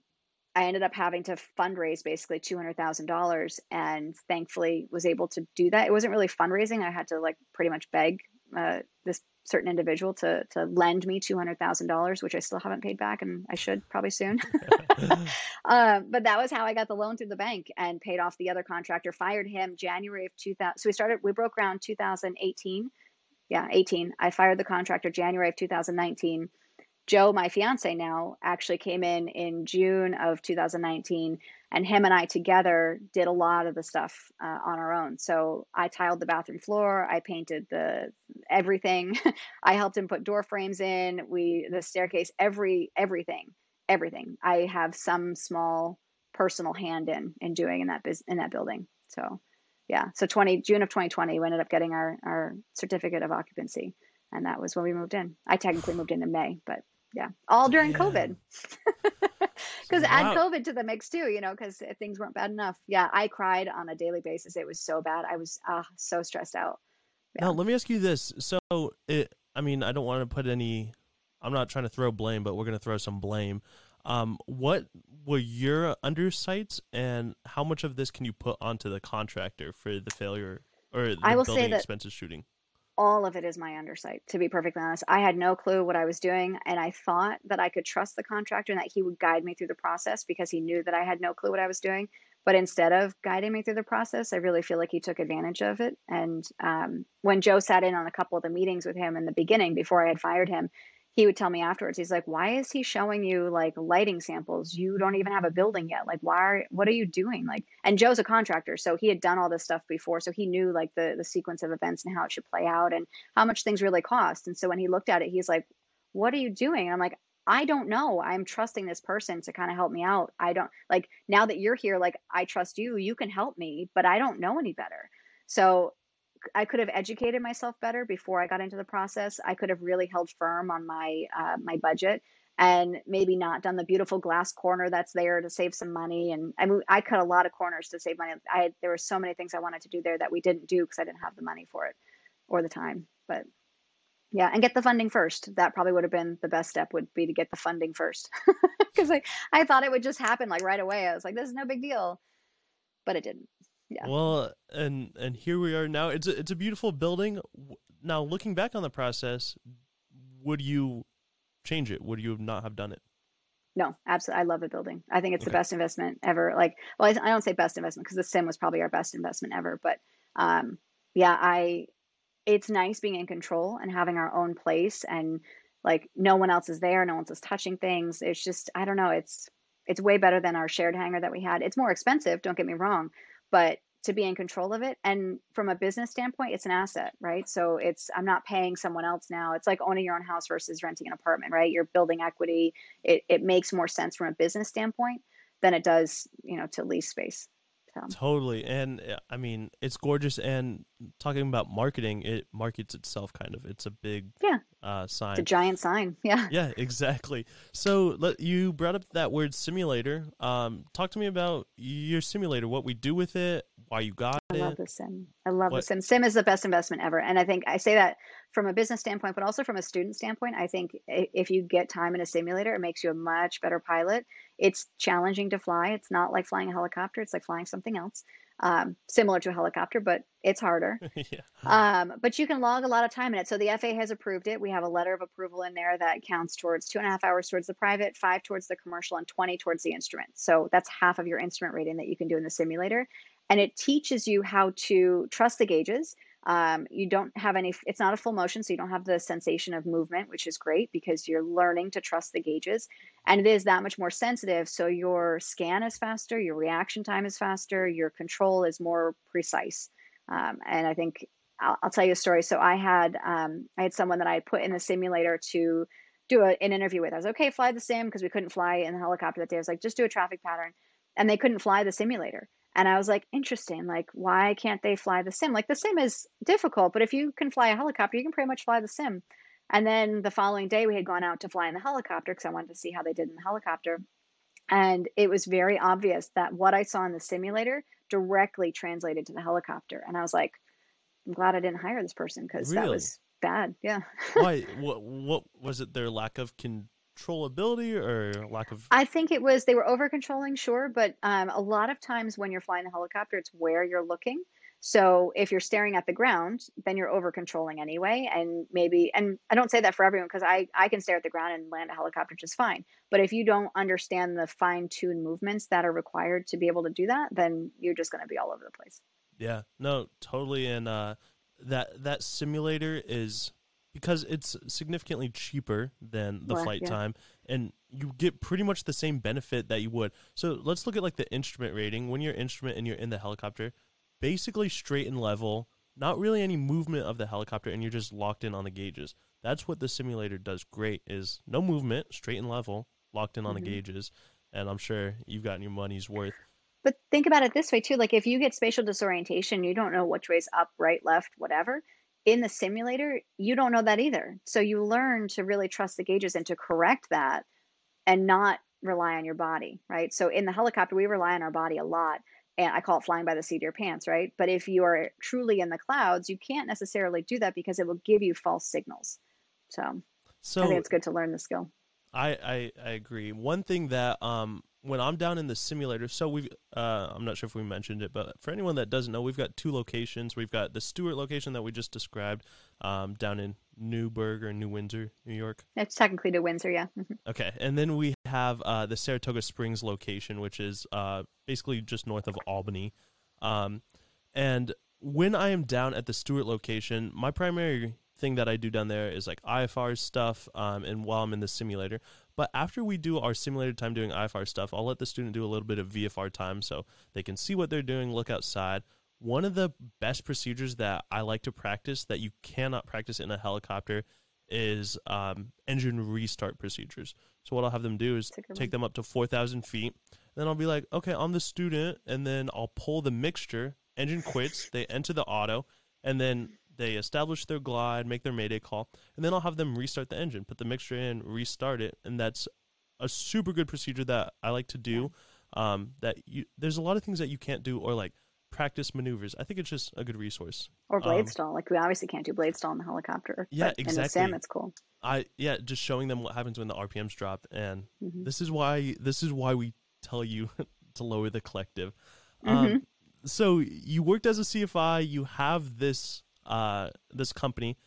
i ended up having to fundraise basically $200000 and thankfully was able to do that it wasn't really fundraising i had to like pretty much beg uh, this certain individual to to lend me $200000 which i still haven't paid back and i should probably soon um, but that was how I got the loan through the bank and paid off the other contractor. Fired him January of 2000. So we started. We broke ground 2018. Yeah, 18. I fired the contractor January of 2019. Joe, my fiance now, actually came in in June of 2019, and him and I together did a lot of the stuff uh, on our own. So I tiled the bathroom floor, I painted the everything, I helped him put door frames in, we the staircase, every everything everything I have some small personal hand in in doing in that biz, in that building. So yeah, so 20 June of 2020 we ended up getting our our certificate of occupancy and that was when we moved in. I technically moved in in May, but yeah, all during Yeah. COVID. Because add COVID to the mix too, you know, because things weren't bad enough. Yeah, I cried on a daily basis. It was so bad. I was uh, so stressed out. Yeah. Now, let me ask you this. So, it, I mean, I don't want to put any, I'm not trying to throw blame, but we're going to throw some blame. Um, what were your undersights, and how much of this can you put onto the contractor for the failure or the I will say building that- expenses shooting? All of it is my undersight to be perfectly honest i had no clue what i was doing and i thought that i could trust the contractor and that he would guide me through the process because he knew that i had no clue what i was doing But instead of guiding me through the process, I really feel like he took advantage of it. And um, when Joe sat in on a couple of the meetings with him in the beginning, before I had fired him, he would tell me afterwards, he's like, why is he showing you like lighting samples? You don't even have a building yet. Like, why are, what are you doing? Like, and Joe's a contractor, so he had done all this stuff before. So he knew like the, the sequence of events and how it should play out and how much things really cost. And so when he looked at it, he's like, what are you doing? And I'm like, I don't know. I'm trusting this person to kind of help me out. I don't like now that you're here, like I trust you, you can help me, but I don't know any better. So I could have educated myself better before I got into the process. I could have really held firm on my uh, my budget and maybe not done the beautiful glass corner that's there to save some money. And I mean, I cut a lot of corners to save money. I there were so many things I wanted to do there that we didn't do because I didn't have the money for it or the time. But yeah, and get the funding first. That probably would have been the best step. Would be to get the funding first because I I thought it would just happen like right away. I was like, this is no big deal, but it didn't yeah. Well, and and here we are now. It's a, it's a beautiful building. Now, looking back on the process, would you change it? Would you not have done it? No, absolutely. I love the building. I think it's okay. the best investment ever. Like, well, I, I don't say best investment because the sim was probably our best investment ever. But um, yeah, I. It's nice being in control and having our own place and like no one else is there, no one's just touching things. It's just I don't know. It's it's way better than our shared hangar that we had. It's more expensive. Don't get me wrong, but to be in control of it and from a business standpoint it's an asset right? So it's i'm not paying someone else now. It's like owning your own house versus renting an apartment right? You're building equity. It, it makes more sense from a business standpoint than it does you know to lease space so. Totally. And uh, I mean, it's gorgeous. And talking about marketing, it markets itself kind of. It's a big yeah. uh, sign. It's a giant sign. Yeah. Yeah, exactly. So let, you brought up that word simulator. Um, talk to me about your simulator, what we do with it, why you got I love the sim. I love what? the sim. Sim is the best investment ever. And I think I say that from a business standpoint, but also from a student standpoint. I think if you get time in a simulator, it makes you a much better pilot it's challenging to fly. It's not like flying a helicopter. It's like flying something else, um, similar to a helicopter, but it's harder. yeah. um, but you can log a lot of time in it. So the FAA has approved it. We have a letter of approval in there that counts towards two and a half hours towards the private, five towards the commercial, and 20 towards the instrument. So that's half of your instrument rating that you can do in the simulator. And it teaches you how to trust the gauges um, you don't have any, it's not a full motion, so you don't have the sensation of movement, which is great because you're learning to trust the gauges. And it is that much more sensitive. So your scan is faster, your reaction time is faster, your control is more precise. Um, and I think I'll, I'll, tell you a story. So I had, um, I had someone that I had put in the simulator to do a, an interview with. I was okay, fly the sim because we couldn't fly in the helicopter that day. I was like, just do a traffic pattern. And they couldn't fly the simulator. And I was like, interesting. Like, why can't they fly the sim? Like, the sim is difficult, but if you can fly a helicopter, you can pretty much fly the sim. And then the following day, we had gone out to fly in the helicopter because I wanted to see how they did in the helicopter. And it was very obvious that what I saw in the simulator directly translated to the helicopter. And I was like, I'm glad I didn't hire this person because really? that was bad. Yeah. Why? What? What was it? Their lack of con- controllability or lack of i think it was they were over controlling sure but um, a lot of times when you're flying the helicopter it's where you're looking. So if you're staring at the ground then you're over controlling anyway and maybe and i don't say that for everyone because i i can stare at the ground and land a helicopter just fine. But if you don't understand the fine-tuned movements that are required to be able to do that then you're just going to be all over the place. Yeah. No totally and uh that that simulator is because it's significantly cheaper than the flight yeah. time and you get pretty much the same benefit that you would. So let's look at like the instrument rating. When you're instrument and you're in the helicopter, basically straight and level, not really any movement of the helicopter and you're just locked in on the gauges. That's what the simulator does great is no movement, straight and level, locked in on mm-hmm. the gauges, and I'm sure you've gotten your money's worth. But think about it this way too, like if you get spatial disorientation, you don't know which way's up, right, left, whatever in the simulator, you don't know that either. So you learn to really trust the gauges and to correct that and not rely on your body, right? So in the helicopter, we rely on our body a lot. And I call it flying by the seat of your pants, right? But if you are truly in the clouds, you can't necessarily do that because it will give you false signals. So, so I think it's good to learn the skill. I, I, I agree. One thing that um when I'm down in the simulator, so we've uh, I'm not sure if we mentioned it, but for anyone that doesn't know, we've got two locations. We've got the Stewart location that we just described um, down in Newburgh or New Windsor, New York. It's technically New Windsor, yeah. Mhm. Okay, and then we have uh, the Saratoga Springs location, which is uh, basically just north of Albany. Um, and when I am down at the Stewart location, my primary thing that I do down there is like IFR stuff, um, and while I'm in the simulator. But after we do our simulated time doing IFR stuff, I'll let the student do a little bit of VFR time so they can see what they're doing, look outside. One of the best procedures that I like to practice that you cannot practice in a helicopter is um, engine restart procedures. So what I'll have them do is That's a good take them up to 4,000 feet. Then I'll be like, okay, I'm the student, and then I'll pull the mixture. Engine quits. They enter the auto, and then they establish their glide, make their mayday call, and then I'll have them restart the engine, put the mixture in, restart it, and that's a super good procedure that I like to do. Um, that you, there's a lot of things that you can't do, or like practice maneuvers. I think it's just a good resource. Or blade Um, stall. Like we obviously can't do blade stall in the helicopter. Yeah, exactly. In the sim, it's cool. I yeah, just showing them what happens when the RPMs drop, and Mhm. this is why this is why we tell you to lower the collective. Mm-hmm. Um, so you worked as a CFI, you have this uh this company.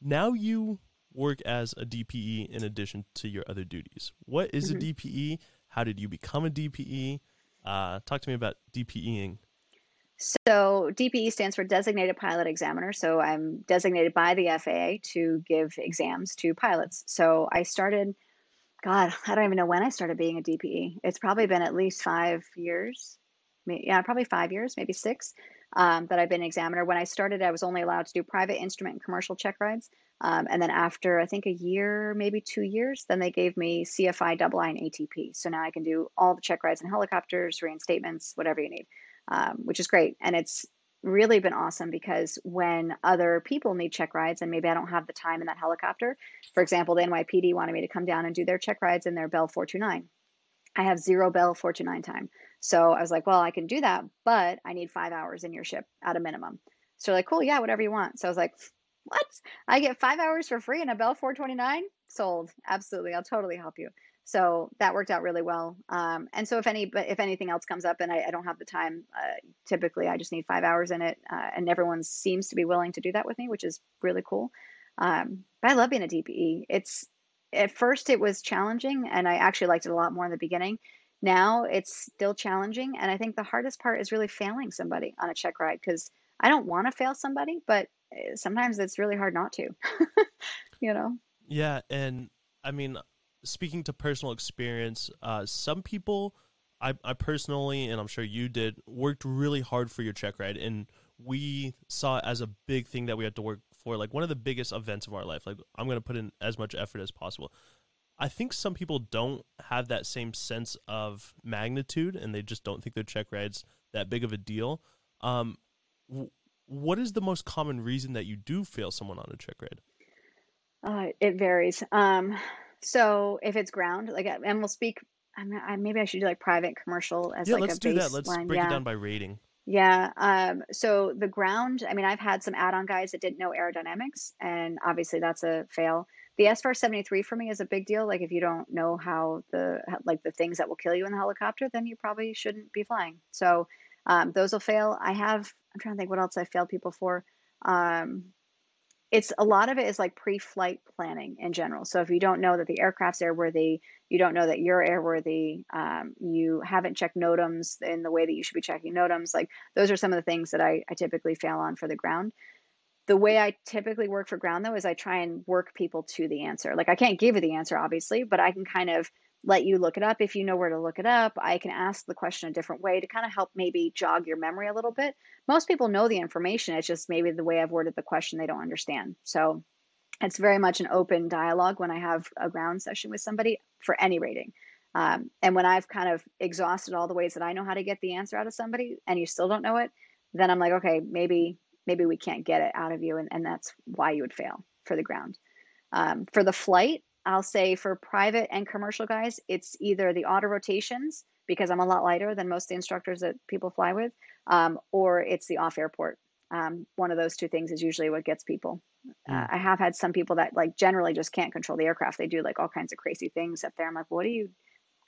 Now you work as a DPE in addition to your other duties. What is Mhm. a DPE? How did you become a DPE? Uh, talk to me about DPEing. So DPE stands for Designated Pilot Examiner. So I'm designated by the FAA to give exams to pilots. So I started, God, I don't even know when I started being a DPE. It's probably been at least five years. Yeah, probably five years, maybe six, um, that I've been examiner. When I started, I was only allowed to do private instrument and commercial check rides. Um, and then after, I think a year, maybe two years, then they gave me CFI double I and ATP. So now I can do all the check rides in helicopters, reinstatements, whatever you need um, which is great. And it's really been awesome because when other people need check rides and maybe I don't have the time in that helicopter, for example, the NYPD wanted me to come down and do their check rides in their Bell 429. I have zero Bell 429 time. So I was like, well, I can do that, but I need five hours in your ship at a minimum. So like, cool, yeah, whatever you want. So I was like, what? I get five hours for free in a Bell 429? Sold. Absolutely. I'll totally help you. So that worked out really well. Um, and so if any, if anything else comes up and I, I don't have the time, uh, typically I just need five hours in it. Uh, and everyone seems to be willing to do that with me, which is really cool. Um, but I love being a DPE. It's at first it was challenging and I actually liked it a lot more in the beginning. Now it's still challenging. And I think the hardest part is really failing somebody on a check ride because I don't want to fail somebody, but uh, sometimes it's really hard not to, you know? Yeah, and I mean, speaking to personal experience, uh, some people, I, I personally, and I'm sure you did, worked really hard for your check ride, and we saw it as a big thing that we had to work for, like one of the biggest events of our life. Like, I'm going to put in as much effort as possible. I think some people don't have that same sense of magnitude, and they just don't think their check ride's that big of a deal. Um, w- what is the most common reason that you do fail someone on a check ride? Uh, it varies. Um, so if it's ground, like, and we'll speak. I mean, I, maybe I should do like private commercial as Yeah, like let's a do that. Let's baseline. break Yeah, it down by rating. yeah. Um, so the ground. I mean, I've had some add-on guys that didn't know aerodynamics, and obviously that's a fail. The SFAR 73 for me is a big deal. Like if you don't know how the like the things that will kill you in the helicopter, then you probably shouldn't be flying. So um, those will fail. I have. I'm trying to think what else I failed people for. Um, it's a lot of it is like pre-flight planning in general. So if you don't know that the aircraft's airworthy, you don't know that you're airworthy, um, you haven't checked NOTAMs in the way that you should be checking NOTAMs. Like those are some of the things that I, I typically fail on for the ground. The way I typically work for ground though is I try and work people to the answer. Like I can't give you the answer obviously, but I can kind of let you look it up if you know where to look it up. I can ask the question a different way to kind of help maybe jog your memory a little bit. Most people know the information. It's just maybe the way I've worded the question they don't understand. So it's very much an open dialogue when I have a ground session with somebody for any rating. Um, and when I've kind of exhausted all the ways that I know how to get the answer out of somebody and you still don't know it, then I'm like, okay, maybe maybe we can't get it out of you, and, and that's why you would fail for the ground. Um, for the flight, I'll say for private and commercial guys, it's either the auto rotations because I'm a lot lighter than most of the instructors that people fly with, um, or it's the off airport. Um, one of those two things is usually what gets people. Uh, Mm. I have had some people that like generally just can't control the aircraft. They do like all kinds of crazy things up there. I'm like, what are you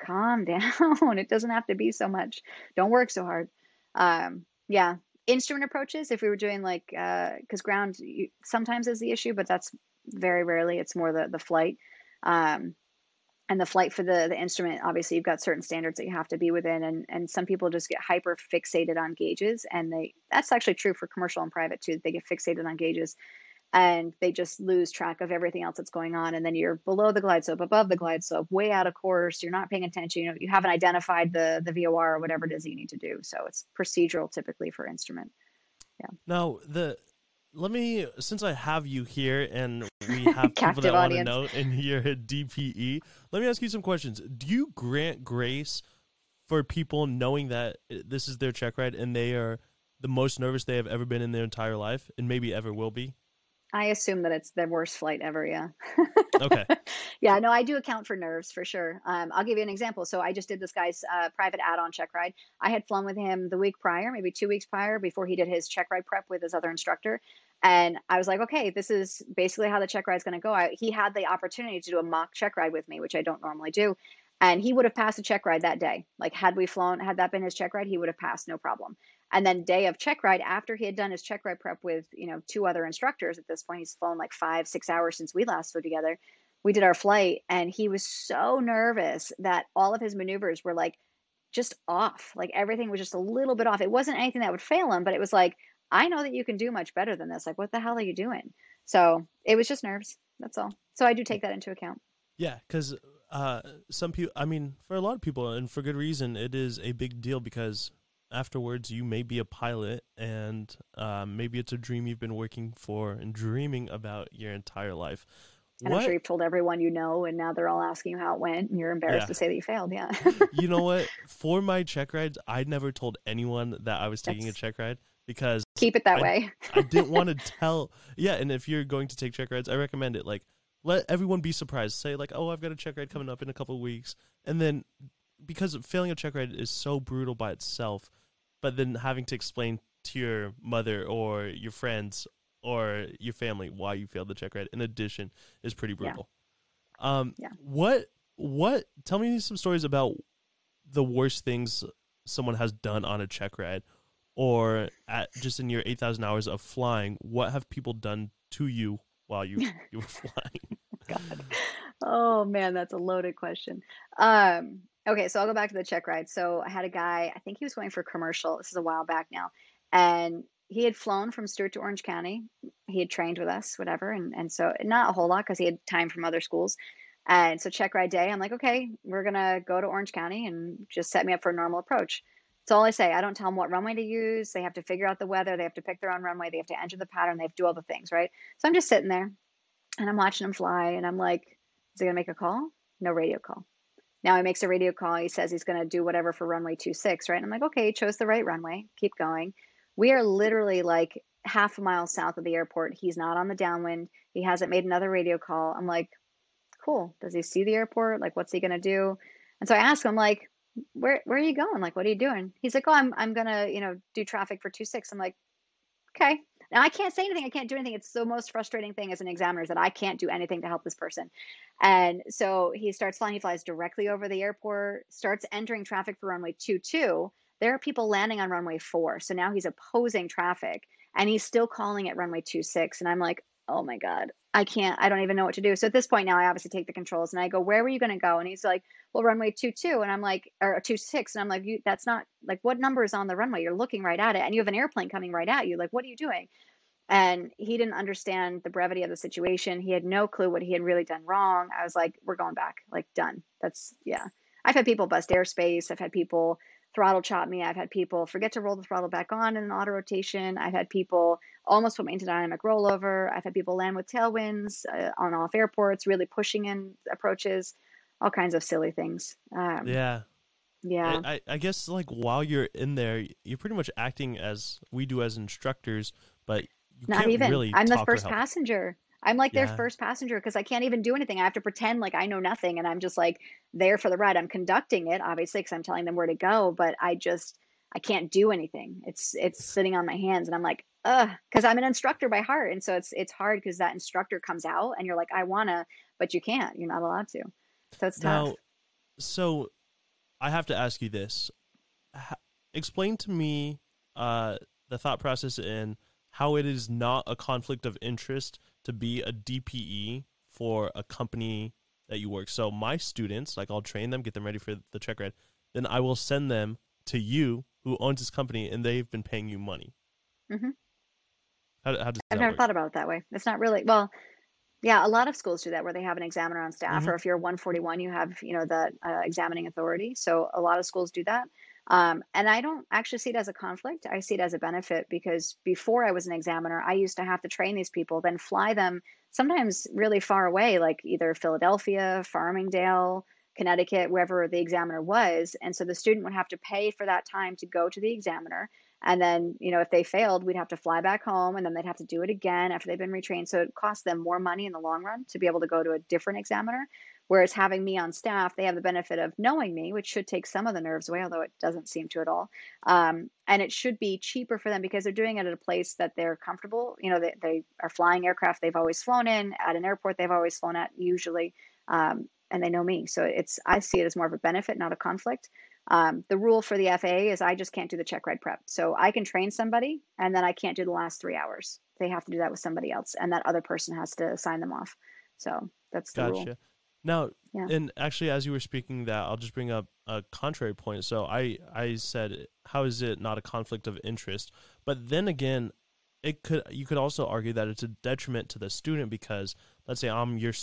calm down. it doesn't have to be so much. Don't work so hard. Um, yeah, instrument approaches. If we were doing like, because uh, ground you, sometimes is the issue, but that's very rarely. It's more the the flight. Um, and the flight for the the instrument obviously you've got certain standards that you have to be within and and some people just get hyper fixated on gauges and they that's actually true for commercial and private too they get fixated on gauges and they just lose track of everything else that's going on. And then you're below the glide slope above the glide slope way out of course. You're not paying attention. You know you haven't identified the the vor or whatever it is you need to do. So it's procedural typically for instrument. Yeah. Now the let me since i have you here and we have people that want to know in your dpe let me ask you some questions. Do you grant grace for people knowing that this is their check ride and they are the most nervous they have ever been in their entire life and maybe ever will be I assume that it's the worst flight ever. Yeah. okay. yeah. No, I do account for nerves for sure. Um, I'll give you an example. So I just did this guy's uh, private add-on check ride. I had flown with him the week prior, maybe two weeks prior, before he did his check ride prep with his other instructor. And I was like, okay, this is basically how the check ride is going to go. I, he had the opportunity to do a mock check ride with me, which I don't normally do. And he would have passed a check ride that day. Like, had we flown, had that been his check ride, he would have passed no problem. And then day of check ride, after he had done his check ride prep with, you know, two other instructors at this point, he's flown like five, six hours since we last flew together. We did our flight and he was so nervous that all of his maneuvers were like just off. Like everything was just a little bit off. It wasn't anything that would fail him, but it was like, I know that you can do much better than this. Like, what the hell are you doing? So it was just nerves. That's all. So I do take that into account. Yeah, because uh, some people, I mean, for a lot of people, and for good reason, it is a big deal because afterwards you may be a pilot and um, maybe it's a dream you've been working for and dreaming about your entire life and what? I'm sure you've told everyone you know, and now they're all asking you how it went, and you're embarrassed yeah. to say that you failed. Yeah. you know what? For my check rides, I never told anyone that I was taking That's... a check ride because keep it that I, way. I didn't want to tell. Yeah, and if you're going to take check rides, I recommend it. Like, let everyone be surprised. Say like, "Oh, I've got a check ride coming up in a couple weeks," and then because failing a check ride is so brutal by itself, but then having to explain to your mother or your friends or your family why you failed the check ride in addition is pretty brutal. Yeah. Um, yeah. What what? Tell me some stories about the worst things someone has done on a check ride, or at just in your eight thousand hours of flying. What have people done to you while you you were flying? God. Oh man, that's a loaded question. Um, Okay, so I'll go back to the check ride. So I had a guy, I think he was going for commercial. This is a while back now. And he had flown from Stewart to Orange County. He had trained with us, whatever. And, and so not a whole lot because he had time from other schools. And so check ride day, I'm like, okay, we're going to go to Orange County and just set me up for a normal approach. That's all I say. I don't tell them what runway to use. They have to figure out the weather. They have to pick their own runway. They have to enter the pattern. They have to do all the things, right? So I'm just sitting there and I'm watching him fly and I'm like, is he going to make a call? No radio call. Now he makes a radio call. He says he's going to do whatever for runway 26, right? And I'm like, okay, chose the right runway. Keep going. We are literally like half a mile south of the airport. He's not on the downwind. He hasn't made another radio call. I'm like, cool. Does he see the airport? Like, what's he going to do? And so I ask him, like, where where are you going? Like, what are you doing? He's like, oh, I'm I'm gonna you know do traffic for two six. I'm like, okay. Now I can't say anything. I can't do anything. It's the most frustrating thing as an examiner is that I can't do anything to help this person. And so he starts flying. He flies directly over the airport, starts entering traffic for runway 22. There are people landing on runway four. So now he's opposing traffic and he's still calling it runway 26. And I'm like, oh my God, I can't, I don't even know what to do. So at this point now, I obviously take the controls and I go, where were you going to go? And he's like, well, runway 22. And I'm like, or 26. And I'm like, you, that's not like, what number is on the runway? You're looking right at it and you have an airplane coming right at you. Like, what are you doing? and he didn't understand the brevity of the situation he had no clue what he had really done wrong i was like we're going back like done that's yeah i've had people bust airspace i've had people throttle chop me i've had people forget to roll the throttle back on in an auto rotation i've had people almost put me into dynamic rollover i've had people land with tailwinds uh, on off airports really pushing in approaches all kinds of silly things um, yeah yeah I, I guess like while you're in there you're pretty much acting as we do as instructors but not even. Really I'm the first passenger. I'm like yeah. their first passenger because I can't even do anything. I have to pretend like I know nothing and I'm just like there for the ride. I'm conducting it, obviously, because I'm telling them where to go, but I just I can't do anything. It's it's sitting on my hands and I'm like, ugh, because I'm an instructor by heart. And so it's it's hard because that instructor comes out and you're like, I wanna, but you can't. You're not allowed to. So it's tough. Now, so I have to ask you this. H- explain to me uh, the thought process in how it is not a conflict of interest to be a DPE for a company that you work. So my students, like I'll train them, get them ready for the check ride, then I will send them to you, who owns this company, and they've been paying you money. Mm-hmm. How, how does I've never work? thought about it that way. It's not really well. Yeah, a lot of schools do that where they have an examiner on staff, Mhm. or if you're 141, you have you know the uh, examining authority. So a lot of schools do that. Um, and I don't actually see it as a conflict. I see it as a benefit because before I was an examiner, I used to have to train these people, then fly them sometimes really far away, like either Philadelphia, Farmingdale, Connecticut, wherever the examiner was. And so the student would have to pay for that time to go to the examiner. And then, you know, if they failed, we'd have to fly back home and then they'd have to do it again after they've been retrained. So it cost them more money in the long run to be able to go to a different examiner. Whereas having me on staff, they have the benefit of knowing me, which should take some of the nerves away, although it doesn't seem to at all. Um, and it should be cheaper for them because they're doing it at a place that they're comfortable. You know, they, they are flying aircraft they've always flown in, at an airport they've always flown at, usually. Um, and they know me. So it's I see it as more of a benefit, not a conflict. Um, the rule for the FAA is I just can't do the check ride prep. So I can train somebody and then I can't do the last three hours. They have to do that with somebody else, and that other person has to sign them off. So that's the rule. Now, Yeah. and actually, as you were speaking that, I'll just bring up a contrary point. So I, I said, how is it not a conflict of interest? But then again, it could you could also argue that it's a detriment to the student because let's say I'm your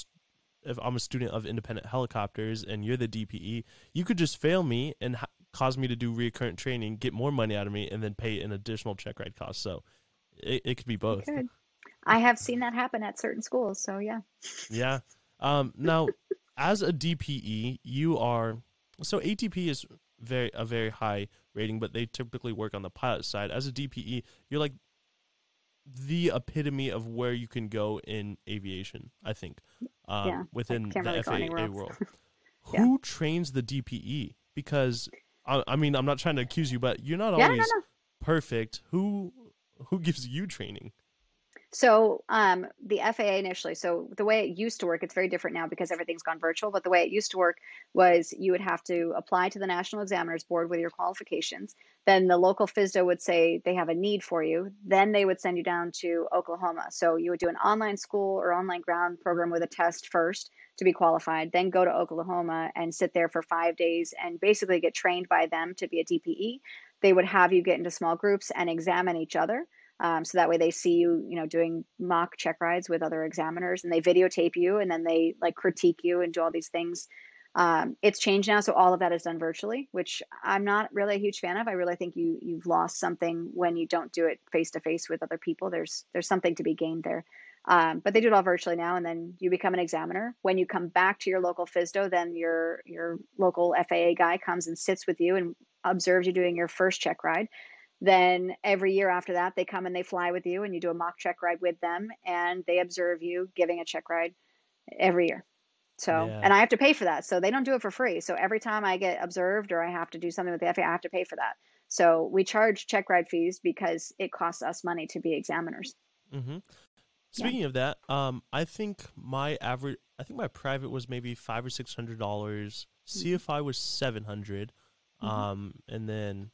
if I'm a student of independent helicopters and you're the DPE, you could just fail me and ha- cause me to do recurrent training, get more money out of me, and then pay an additional check ride cost. So it, it could be both. Good. I have seen that happen at certain schools. So yeah. Yeah. Um, now, as a DPE, you are so ATP is very a very high rating, but they typically work on the pilot side. As a DPE, you're like the epitome of where you can go in aviation. I think um, Yeah, within the really FAA world. Yeah. Who trains the DPE? Because I, I mean, I'm not trying to accuse you, but you're not Yeah, always no, no. perfect. Who who gives you training? So um, the FAA initially, so the way it used to work, it's very different now because everything's gone virtual. But the way it used to work was you would have to apply to the National Examiners Board with your qualifications. Then the local FSDO would say they have a need for you. Then they would send you down to Oklahoma. So you would do an online school or online ground program with a test first to be qualified. Then go to Oklahoma and sit there for five days and basically get trained by them to be a DPE. They would have you get into small groups and examine each other. Um, so that way they see you, you know, doing mock check rides with other examiners, and they videotape you, and then they like critique you and do all these things. Um, it's changed now, so all of that is done virtually, which I'm not really a huge fan of. I really think you you've lost something when you don't do it face to face with other people. There's there's something to be gained there. Um, but they do it all virtually now, and then you become an examiner. When you come back to your local FSDO, then your your local FAA guy comes and sits with you and observes you doing your first check ride. Then every year after that, they come and they fly with you, and you do a mock check ride with them, and they observe you giving a check ride every year. So, Yeah. and I have to pay for that. So they don't do it for free. So every time I get observed or I have to do something with the FAA, I have to pay for that. So we charge check ride fees because it costs us money to be examiners. Mm-hmm. Speaking of that, um, I think my average, I think my private was maybe five or six hundred dollars. Mm-hmm. CFI was seven hundred, Mhm. um, and then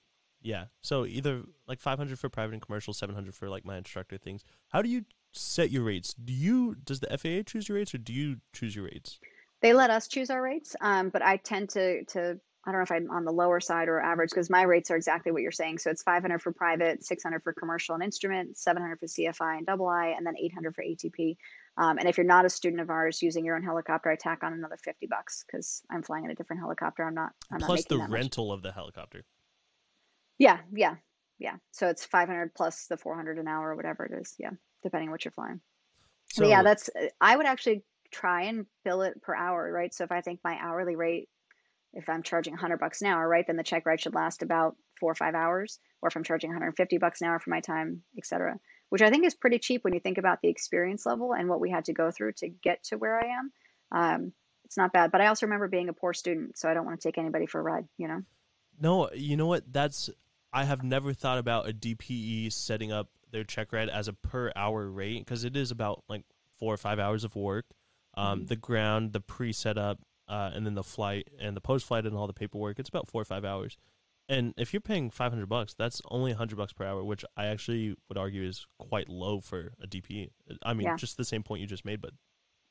yeah, so either like five hundred for private and commercial, seven hundred for like my instructor things. How do you set your rates? Do you does the FAA choose your rates or do you choose your rates? They let us choose our rates, um, but I tend to to I don't know if I'm on the lower side or average because my rates are exactly what you're saying. So it's 500 for private, 600 for commercial and instrument, 700 for CFI and double I, and then 800 for ATP. Um, and if you're not a student of ours using your own helicopter, I tack on another 50 bucks because I'm flying in a different helicopter. I'm not. I'm Plus making the that much. rental of the helicopter. Yeah, yeah, yeah. So it's 500 plus the 400 an hour or whatever it is. Yeah, depending on what you're flying. So but yeah, that's. I would actually try and bill it per hour, right? So if I think my hourly rate, if I'm charging 100 bucks an hour, right, then the check ride should last about four or five hours. Or if I'm charging 150 bucks an hour for my time, etc., which I think is pretty cheap when you think about the experience level and what we had to go through to get to where I am. Um, it's not bad, but I also remember being a poor student, so I don't want to take anybody for a ride. You know. No, you know what? That's I have never thought about a DPE setting up their check ride as a per hour rate because it is about like four or five hours of work. Um, Mhm. The ground, the pre setup, uh, and then the flight and the post flight and all the paperwork. It's about four or five hours. And if you're paying 500 bucks, that's only 100 bucks per hour, which I actually would argue is quite low for a DPE. I mean, Yeah. just the same point you just made, but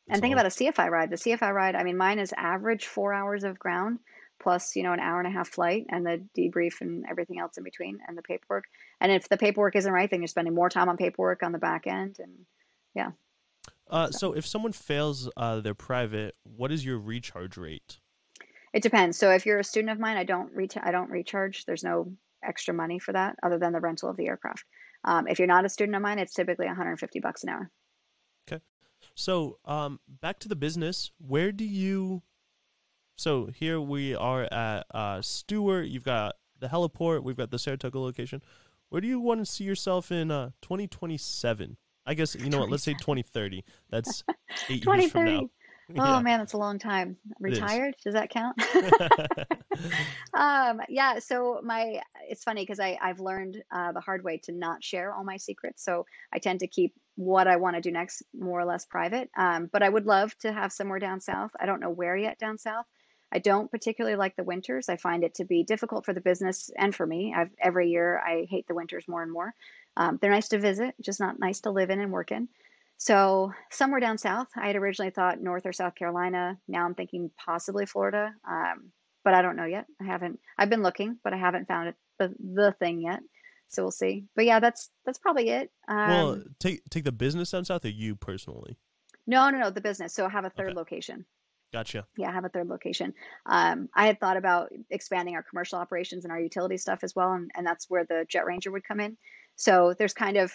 And think low. about a CFI ride. The CFI ride, I mean, mine is average four hours of ground plus, you know, an hour and a half flight and the debrief and everything else in between and the paperwork. And if the paperwork isn't right, then you're spending more time on paperwork on the back end. And yeah. Uh, so if someone fails uh, their private, what is your recharge rate? it depends. So if you're a student of mine, I don't reach, I don't recharge. There's no extra money for that other than the rental of the aircraft. Um, if you're not a student of mine, it's typically 150 bucks an hour. Okay. So um, back to the business. Where do you? So here we are at uh, Stewart. You've got the heliport. We've got the Saratoga location. Where do you want to see yourself in uh, 2027? I guess you know what. Let's say 2030. That's eight years from now. 2030. Oh man, that's a long time. Retired? Does that count? Yeah. um, yeah. So my, it's funny because I I've learned uh, the hard way to not share all my secrets. So I tend to keep what I want to do next more or less private. Um, but I would love to have somewhere down south. I don't know where yet down south. I don't particularly like the winters. I find it to be difficult for the business and for me. I've every year I hate the winters more and more. Um, they're nice to visit, just not nice to live in and work in. So somewhere down south, I had originally thought North or South Carolina. Now I'm thinking possibly Florida, um, but I don't know yet. I haven't. I've been looking, but I haven't found it the the thing yet. So we'll see. But yeah, that's that's probably it. Um, well, take take the business down south, or you personally? no, no, no, the business. So I have a third Okay. location. Gotcha. Yeah, I have a third location. Um, I had thought about expanding our commercial operations and our utility stuff as well, and, and that's where the Jet Ranger would come in. So there's kind of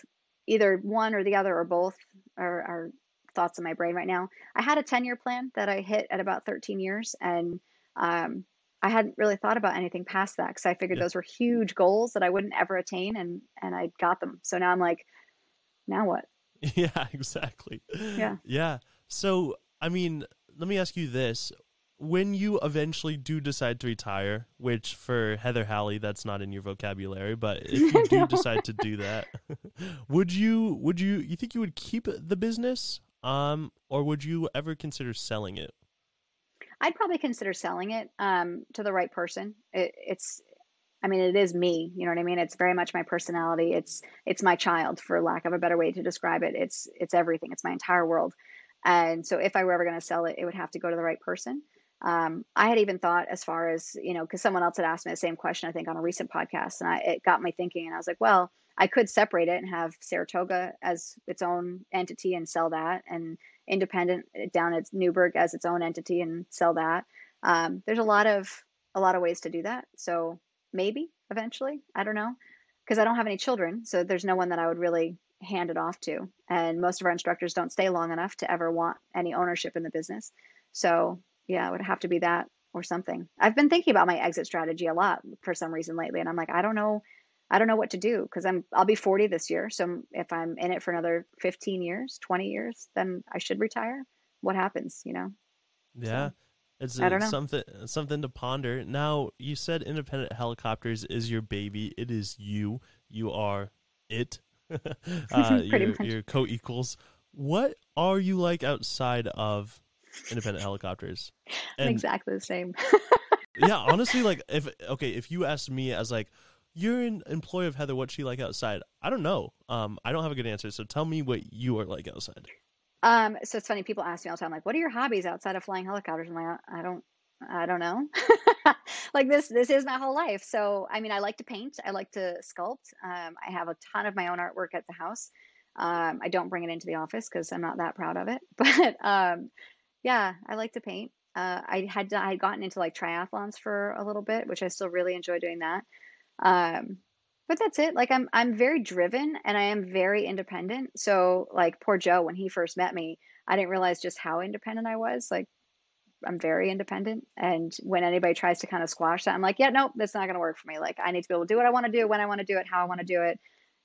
either one or the other or both are, are thoughts in my brain right now. I had a 10 year plan that I hit at about 13 years, and um, I hadn't really thought about anything past that because I figured Yeah. those were huge goals that I wouldn't ever attain, and and I got them. So now I'm like, now what? Yeah, exactly. Yeah. Yeah. So, I mean, let me ask you this. When you eventually do decide to retire, which for Heather Howley that's not in your vocabulary, but if you do decide to do that, would you would you you think you would keep the business um or would you ever consider selling it? I'd probably consider selling it um, to the right person. It, it's, I mean, it is me. You know what I mean? It's very much my personality. It's it's my child, for lack of a better way to describe it. It's it's everything. It's my entire world. And so, if I were ever going to sell it, it would have to go to the right person. Um, I had even thought, as far as you know, because someone else had asked me the same question, I think, on a recent podcast, and I, it got me thinking. And I was like, well, I could separate it and have Saratoga as its own entity and sell that, and independent uh, down at Newburgh as its own entity and sell that. Um, there's a lot of a lot of ways to do that. So maybe eventually, I don't know, because I don't have any children, so there's no one that I would really hand it off to. And most of our instructors don't stay long enough to ever want any ownership in the business. So yeah, it would have to be that or something. I've been thinking about my exit strategy a lot for some reason lately, and I'm like, I don't know. I don't know what to do because I'm I'll be 40 this year. So if I'm in it for another 15 years, 20 years, then I should retire. What happens, you know? Yeah. It's I uh, don't know. something something to ponder. Now, you said independent helicopters is your baby. It is you. You are it. uh, your, your co-equals. What are you like outside of independent helicopters? And exactly the same. yeah, honestly, like if okay, if you asked me as like you're an employee of Heather, what's she like outside? I don't know. Um, I don't have a good answer. So tell me what you are like outside. Um, so it's funny. People ask me all the time, like, "What are your hobbies outside of flying helicopters?" I'm like, "I don't, I don't know." like this, this is my whole life. So I mean, I like to paint. I like to sculpt. Um, I have a ton of my own artwork at the house. Um, I don't bring it into the office because I'm not that proud of it. But um, yeah, I like to paint. Uh, I had I had gotten into like triathlons for a little bit, which I still really enjoy doing that. Um, but that's it. Like I'm I'm very driven and I am very independent. So like poor Joe, when he first met me, I didn't realize just how independent I was. Like I'm very independent. And when anybody tries to kind of squash that, I'm like, yeah, nope, that's not gonna work for me. Like I need to be able to do what I want to do, when I want to do it, how I want to do it.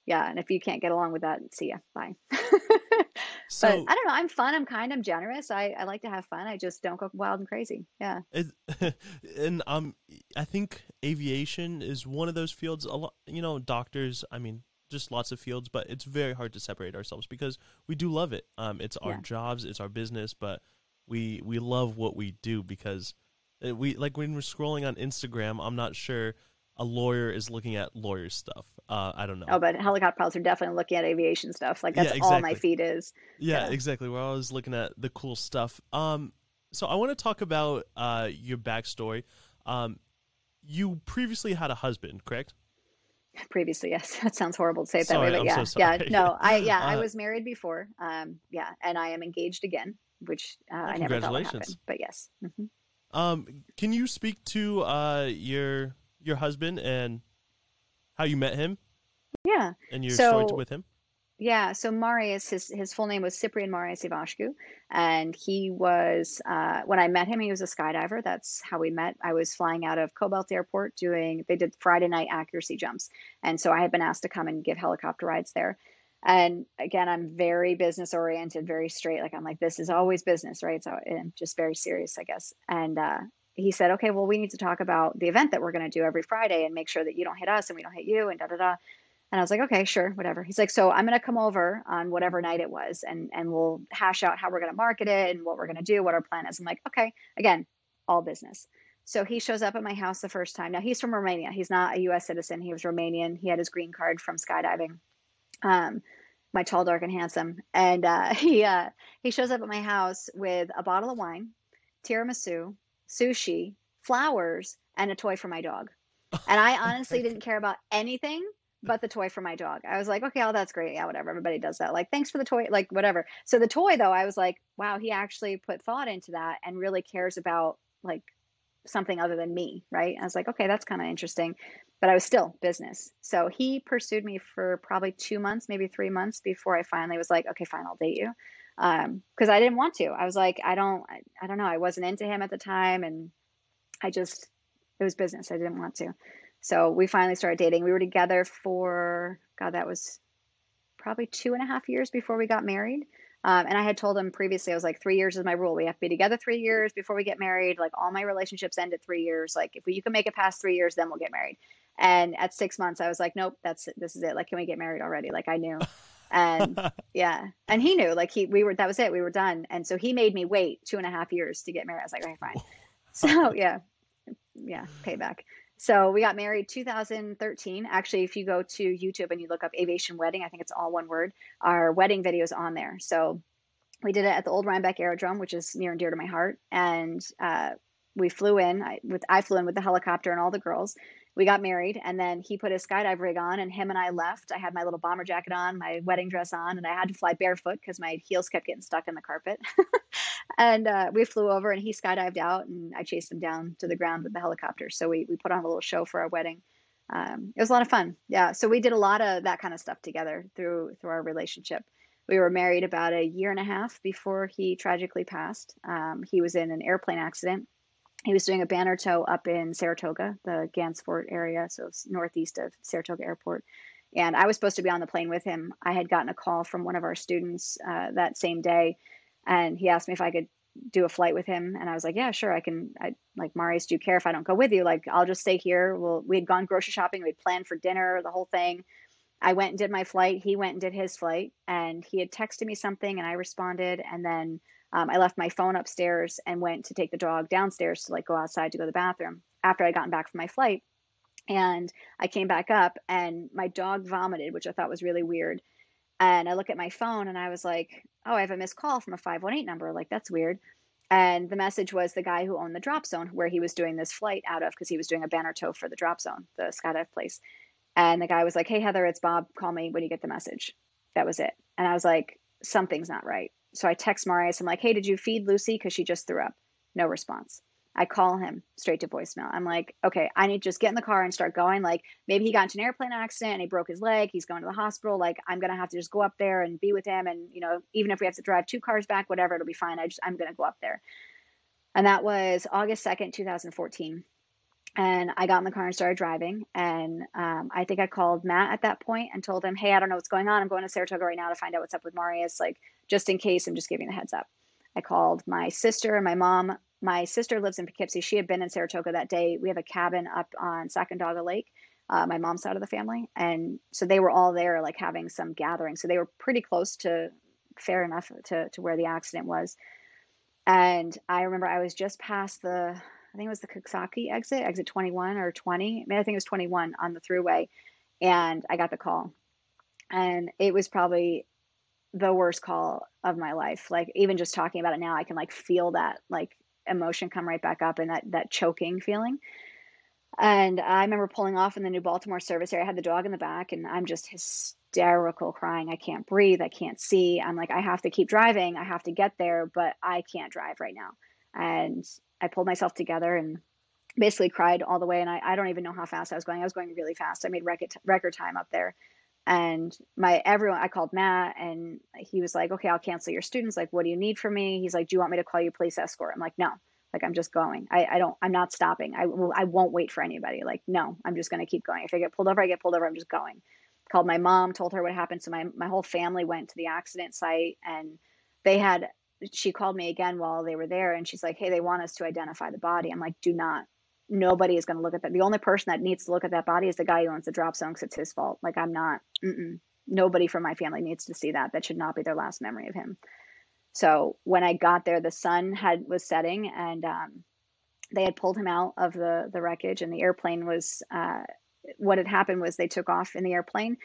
Yeah. And if you can't get along with that, see ya. Bye. So but I don't know. I'm fun. I'm kind. I'm generous. I, I like to have fun. I just don't go wild and crazy. Yeah. It, and um, I think aviation is one of those fields. A lot, you know, doctors. I mean, just lots of fields, but it's very hard to separate ourselves because we do love it. Um, it's our Yeah. jobs, it's our business, but we we love what we do because uh, we like when we're scrolling on Instagram. I'm not sure a lawyer is looking at lawyer stuff. Uh, I don't know. Oh, but helicopter pilots are definitely looking at aviation stuff. Like that's Yeah, all my feed is. Yeah, Yeah. exactly. We're always looking at the cool stuff. Um, so I want to talk about uh your backstory. Um, you previously had a husband, correct? Previously, yes, that sounds horrible to say it that Sorry, way, but I'm yeah, so yeah, no, I yeah, I Uh, was married before, um, yeah, and I am engaged again, which uh, I never thought would happen, but yes, hmm Um, can you speak to uh your your husband and how you met him yeah. and your story with him? Yeah, so Marius, his his full name was Cyprian Marius Ivashku, and he was uh, when I met him, he was a skydiver. That's how we met. I was flying out of Cobalt Airport doing they did Friday night accuracy jumps, and so I had been asked to come and give helicopter rides there. And again, I'm very business oriented, very straight. Like I'm like this is always business, right? So I'm just very serious, I guess. And uh, he said, okay, well, we need to talk about the event that we're going to do every Friday and make sure that you don't hit us and we don't hit you and da da da. And I was like, okay, sure, whatever. He's like, so I'm going to come over on whatever night it was, and and we'll hash out how we're going to market it and what we're going to do, what our plan is. I'm like, okay, again, all business. So he shows up at my house the first time. Now he's from Romania. He's not a U.S. citizen. He was Romanian. He had his green card from skydiving. Um, my tall, dark, and handsome. And uh, he uh, he shows up at my house with a bottle of wine, tiramisu, sushi, flowers, and a toy for my dog. And I honestly didn't care about anything but the toy for my dog. I was like, okay, oh, that's great. Yeah, whatever. Everybody does that. Like, thanks for the toy, like, whatever. So the toy, though, I was like, wow, he actually put thought into that and really cares about like something other than me, right? I was like, okay, that's kind of interesting. But I was still business. So he pursued me for probably two months, maybe three months before I finally was like, okay, fine, I'll date you. Um, because I didn't want to. I was like, I don't, I, I don't know. I wasn't into him at the time, and I just, it was business. I didn't want to. So we finally started dating. We were together for, God, that was probably two and a half years before we got married. Um, and I had told him previously, I was like, three years is my rule. We have to be together three years before we get married. Like all my relationships end at three years. Like if we, you can make it past three years, then we'll get married. And at six months, I was like, nope, that's it. This is it. Like, can we get married already? Like I knew. And yeah, and he knew. Like he, we were. That was it. We were done. And so he made me wait two and a half years to get married. I was like, okay, fine. So yeah, yeah, payback. So we got married 2013. Actually, if you go to YouTube and you look up aviation wedding, I think it's all one word. Our wedding video is on there. So we did it at the old Rhinebeck Aerodrome, which is near and dear to my heart. And uh, we flew in I, with I flew in with the helicopter and all the girls. We got married, and then he put his skydive rig on, and him and I left. I had my little bomber jacket on, my wedding dress on, and I had to fly barefoot because my heels kept getting stuck in the carpet. and uh, we flew over, and he skydived out, and I chased him down to the ground with the helicopter. So we we put on a little show for our wedding. Um, it was a lot of fun. Yeah, so we did a lot of that kind of stuff together through through our relationship. We were married about a year and a half before he tragically passed. Um, he was in an airplane accident. He was doing a banner tow up in Saratoga, the Gansevoort area, so northeast of Saratoga Airport. And I was supposed to be on the plane with him. I had gotten a call from one of our students uh, that same day, and he asked me if I could do a flight with him. And I was like, yeah, sure, I can. I like Marius. Do you care if I don't go with you? Like, I'll just stay here. Well, we had gone grocery shopping. We'd planned for dinner, the whole thing. I went and did my flight. He went and did his flight, and he had texted me something, and I responded, and then um, I left my phone upstairs and went to take the dog downstairs to like go outside to go to the bathroom after I gotten back from my flight. And I came back up, and my dog vomited, which I thought was really weird. And I look at my phone, and I was like, "Oh, I have a missed call from a 518 number. Like that's weird." And the message was the guy who owned the drop zone where he was doing this flight out of because he was doing a banner tow for the drop zone, the skydive place. And the guy was like, Hey, Heather, it's Bob. Call me when you get the message. That was it. And I was like, Something's not right. So I text Marius. I'm like, Hey, did you feed Lucy? Because she just threw up. No response. I call him straight to voicemail. I'm like, okay, I need to just get in the car and start going. Like, maybe he got into an airplane accident and he broke his leg. He's going to the hospital. Like, I'm gonna have to just go up there and be with him. And you know, even if we have to drive two cars back, whatever, it'll be fine. I just, I'm gonna go up there. And that was August 2nd, 2014 and I got in the car and started driving. And um, I think I called Matt at that point and told him, "Hey, I don't know what's going on. I'm going to Saratoga right now to find out what's up with Marius. Like, just in case, I'm just giving a heads up." I called my sister and my mom. My sister lives in Poughkeepsie. She had been in Saratoga that day. We have a cabin up on Sacandaga Lake, uh, my mom's side of the family, and so they were all there, like having some gathering. So they were pretty close to, fair enough, to to where the accident was. And I remember I was just past the, I think it was the Coxsackie exit, exit 21 or 20. I mean, I think it was 21 on the Thruway. And I got the call. And it was probably the worst call of my life. Like even just talking about it now, I can like feel that like emotion come right back up and that that choking feeling. And I remember pulling off in the New Baltimore service area. I had the dog in the back, and I'm just hysterical, crying. I can't breathe. I can't see. I'm like, I have to keep driving. I have to get there, but I can't drive right now. And I pulled myself together and basically cried all the way. And I, I don't even know how fast I was going. I was going really fast. I made record record time up there. And my everyone, I called Matt, and he was like, "Okay, I'll cancel your students. Like, what do you need from me?" He's like, "Do you want me to call you police escort?" I'm like, "No." Like I'm just going. I, I don't. I'm not stopping. I will. I won't wait for anybody. Like no, I'm just going to keep going. If I get pulled over, I get pulled over. I'm just going. Called my mom, told her what happened. So my my whole family went to the accident site, and they had. She called me again while they were there, and she's like, "Hey, they want us to identify the body." I'm like, "Do not. Nobody is going to look at that. The only person that needs to look at that body is the guy who owns the drop zone because it's his fault. Like I'm not. Mm-mm. Nobody from my family needs to see that. That should not be their last memory of him." So when I got there, the sun had was setting, and um, they had pulled him out of the the wreckage, and the airplane was. Uh, what had happened was they took off in the airplane,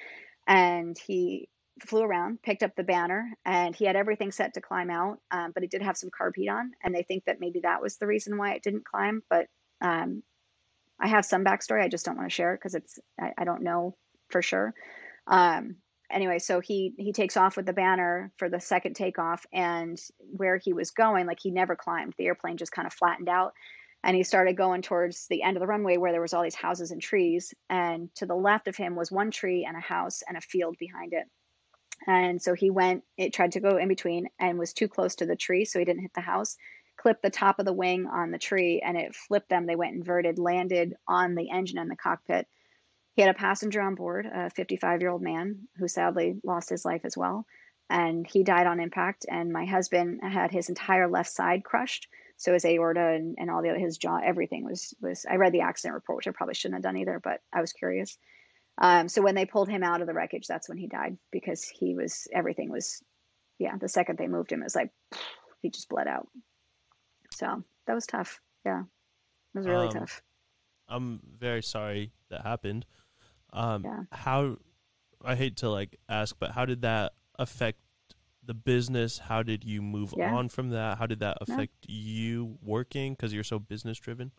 and he flew around, picked up the banner, and he had everything set to climb out, um, but it did have some carb heat on, and they think that maybe that was the reason why it didn't climb. But um, I have some backstory. I just don't want to share it because it's I, I, don't know for sure. Um, anyway, so he he takes off with the banner for the second takeoff, and where he was going, like he never climbed. The airplane just kind of flattened out, and he started going towards the end of the runway where there was all these houses and trees. And to the left of him was one tree and a house and a field behind it. And so he went, it tried to go in between and was too close to the tree, so he didn't hit the house. Clipped the top of the wing on the tree and it flipped them. They went inverted, landed on the engine and the cockpit he had a passenger on board, a 55 year old man who sadly lost his life as well. And he died on impact. And my husband had his entire left side crushed. So his aorta and, and all the other, his jaw, everything was, was, I read the accident report, which I probably shouldn't have done either, but I was curious. Um, so when they pulled him out of the wreckage, that's when he died because he was, everything was, yeah, the second they moved him, it was like, he just bled out. So that was tough. Yeah. It was really um, tough. I'm very sorry that happened. Um, yeah. How I hate to like ask, but how did that affect the business? How did you move yeah. on from that? How did that affect yeah. you working because you're so business driven?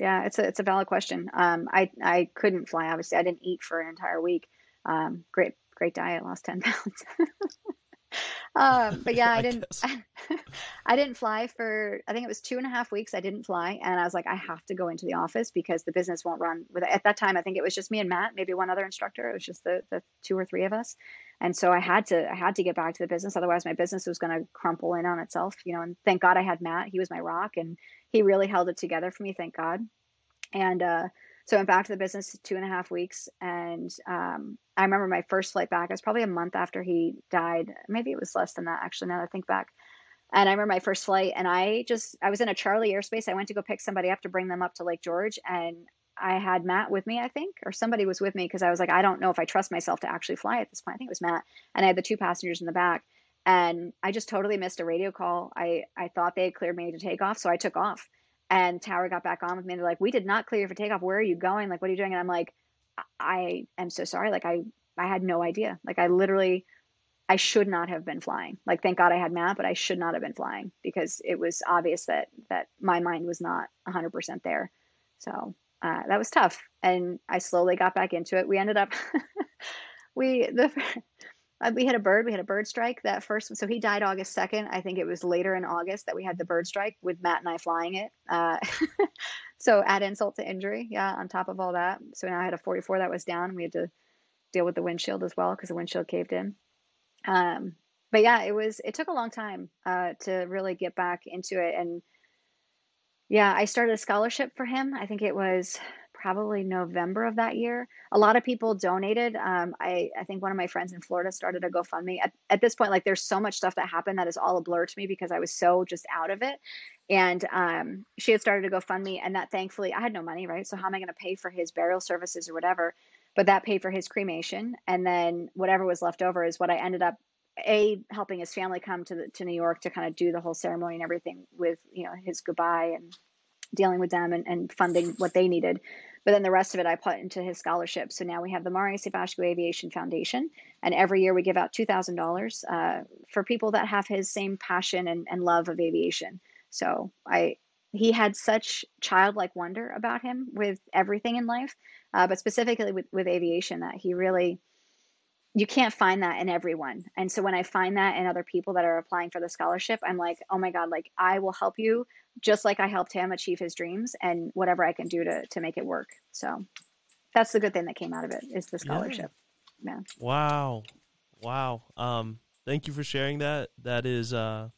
Yeah, it's a it's a valid question. Um, I I couldn't fly. Obviously, I didn't eat for an entire week. Um, great great diet, lost ten pounds. Um, but yeah, I, I didn't. I didn't fly for. I think it was two and a half weeks. I didn't fly, and I was like, I have to go into the office because the business won't run. With at that time, I think it was just me and Matt, maybe one other instructor. It was just the the two or three of us, and so I had to I had to get back to the business. Otherwise, my business was going to crumple in on itself. You know, and thank God I had Matt. He was my rock, and he really held it together for me. Thank God. And uh, so I went back to the business two and a half weeks, and um, I remember my first flight back. It was probably a month after he died. Maybe it was less than that, actually. Now that I think back, and I remember my first flight, and I just I was in a Charlie airspace. I went to go pick somebody up to bring them up to Lake George, and I had Matt with me, I think, or somebody was with me because I was like, I don't know if I trust myself to actually fly at this point. I think it was Matt, and I had the two passengers in the back, and I just totally missed a radio call. I I thought they had cleared me to take off, so I took off. And Tower got back on with me and they're like, We did not clear you for takeoff. Where are you going? Like, what are you doing? And I'm like, I am so sorry. Like I I had no idea. Like I literally I should not have been flying. Like thank God I had Matt, but I should not have been flying because it was obvious that that my mind was not 100% there. So uh, that was tough, and I slowly got back into it. We ended up we the uh, we had a bird. We had a bird strike that first. So he died August second. I think it was later in August that we had the bird strike with Matt and I flying it. Uh, so add insult to injury. Yeah, on top of all that. So now I had a 44 that was down. We had to deal with the windshield as well because the windshield caved in. Um, but yeah, it was. It took a long time uh, to really get back into it. And yeah, I started a scholarship for him. I think it was probably November of that year. A lot of people donated. Um, I, I think one of my friends in Florida started a GoFundMe. At, at this point, like there's so much stuff that happened that is all a blur to me because I was so just out of it. And um, she had started a GoFundMe, and that thankfully I had no money, right? So how am I going to pay for his burial services or whatever? But that paid for his cremation, and then whatever was left over is what I ended up a helping his family come to the, to New York to kind of do the whole ceremony and everything with you know his goodbye and dealing with them and, and funding what they needed. But then the rest of it I put into his scholarship. So now we have the Mario Savashko Aviation Foundation, and every year we give out two thousand uh, dollars for people that have his same passion and, and love of aviation. So I he had such childlike wonder about him with everything in life, uh, but specifically with, with aviation that he really you can't find that in everyone. And so when I find that in other people that are applying for the scholarship, I'm like, oh my God, like I will help you just like I helped him achieve his dreams and whatever I can do to to make it work. So that's the good thing that came out of it is the scholarship. Yeah. yeah. Wow. Wow. Um thank you for sharing that. That is uh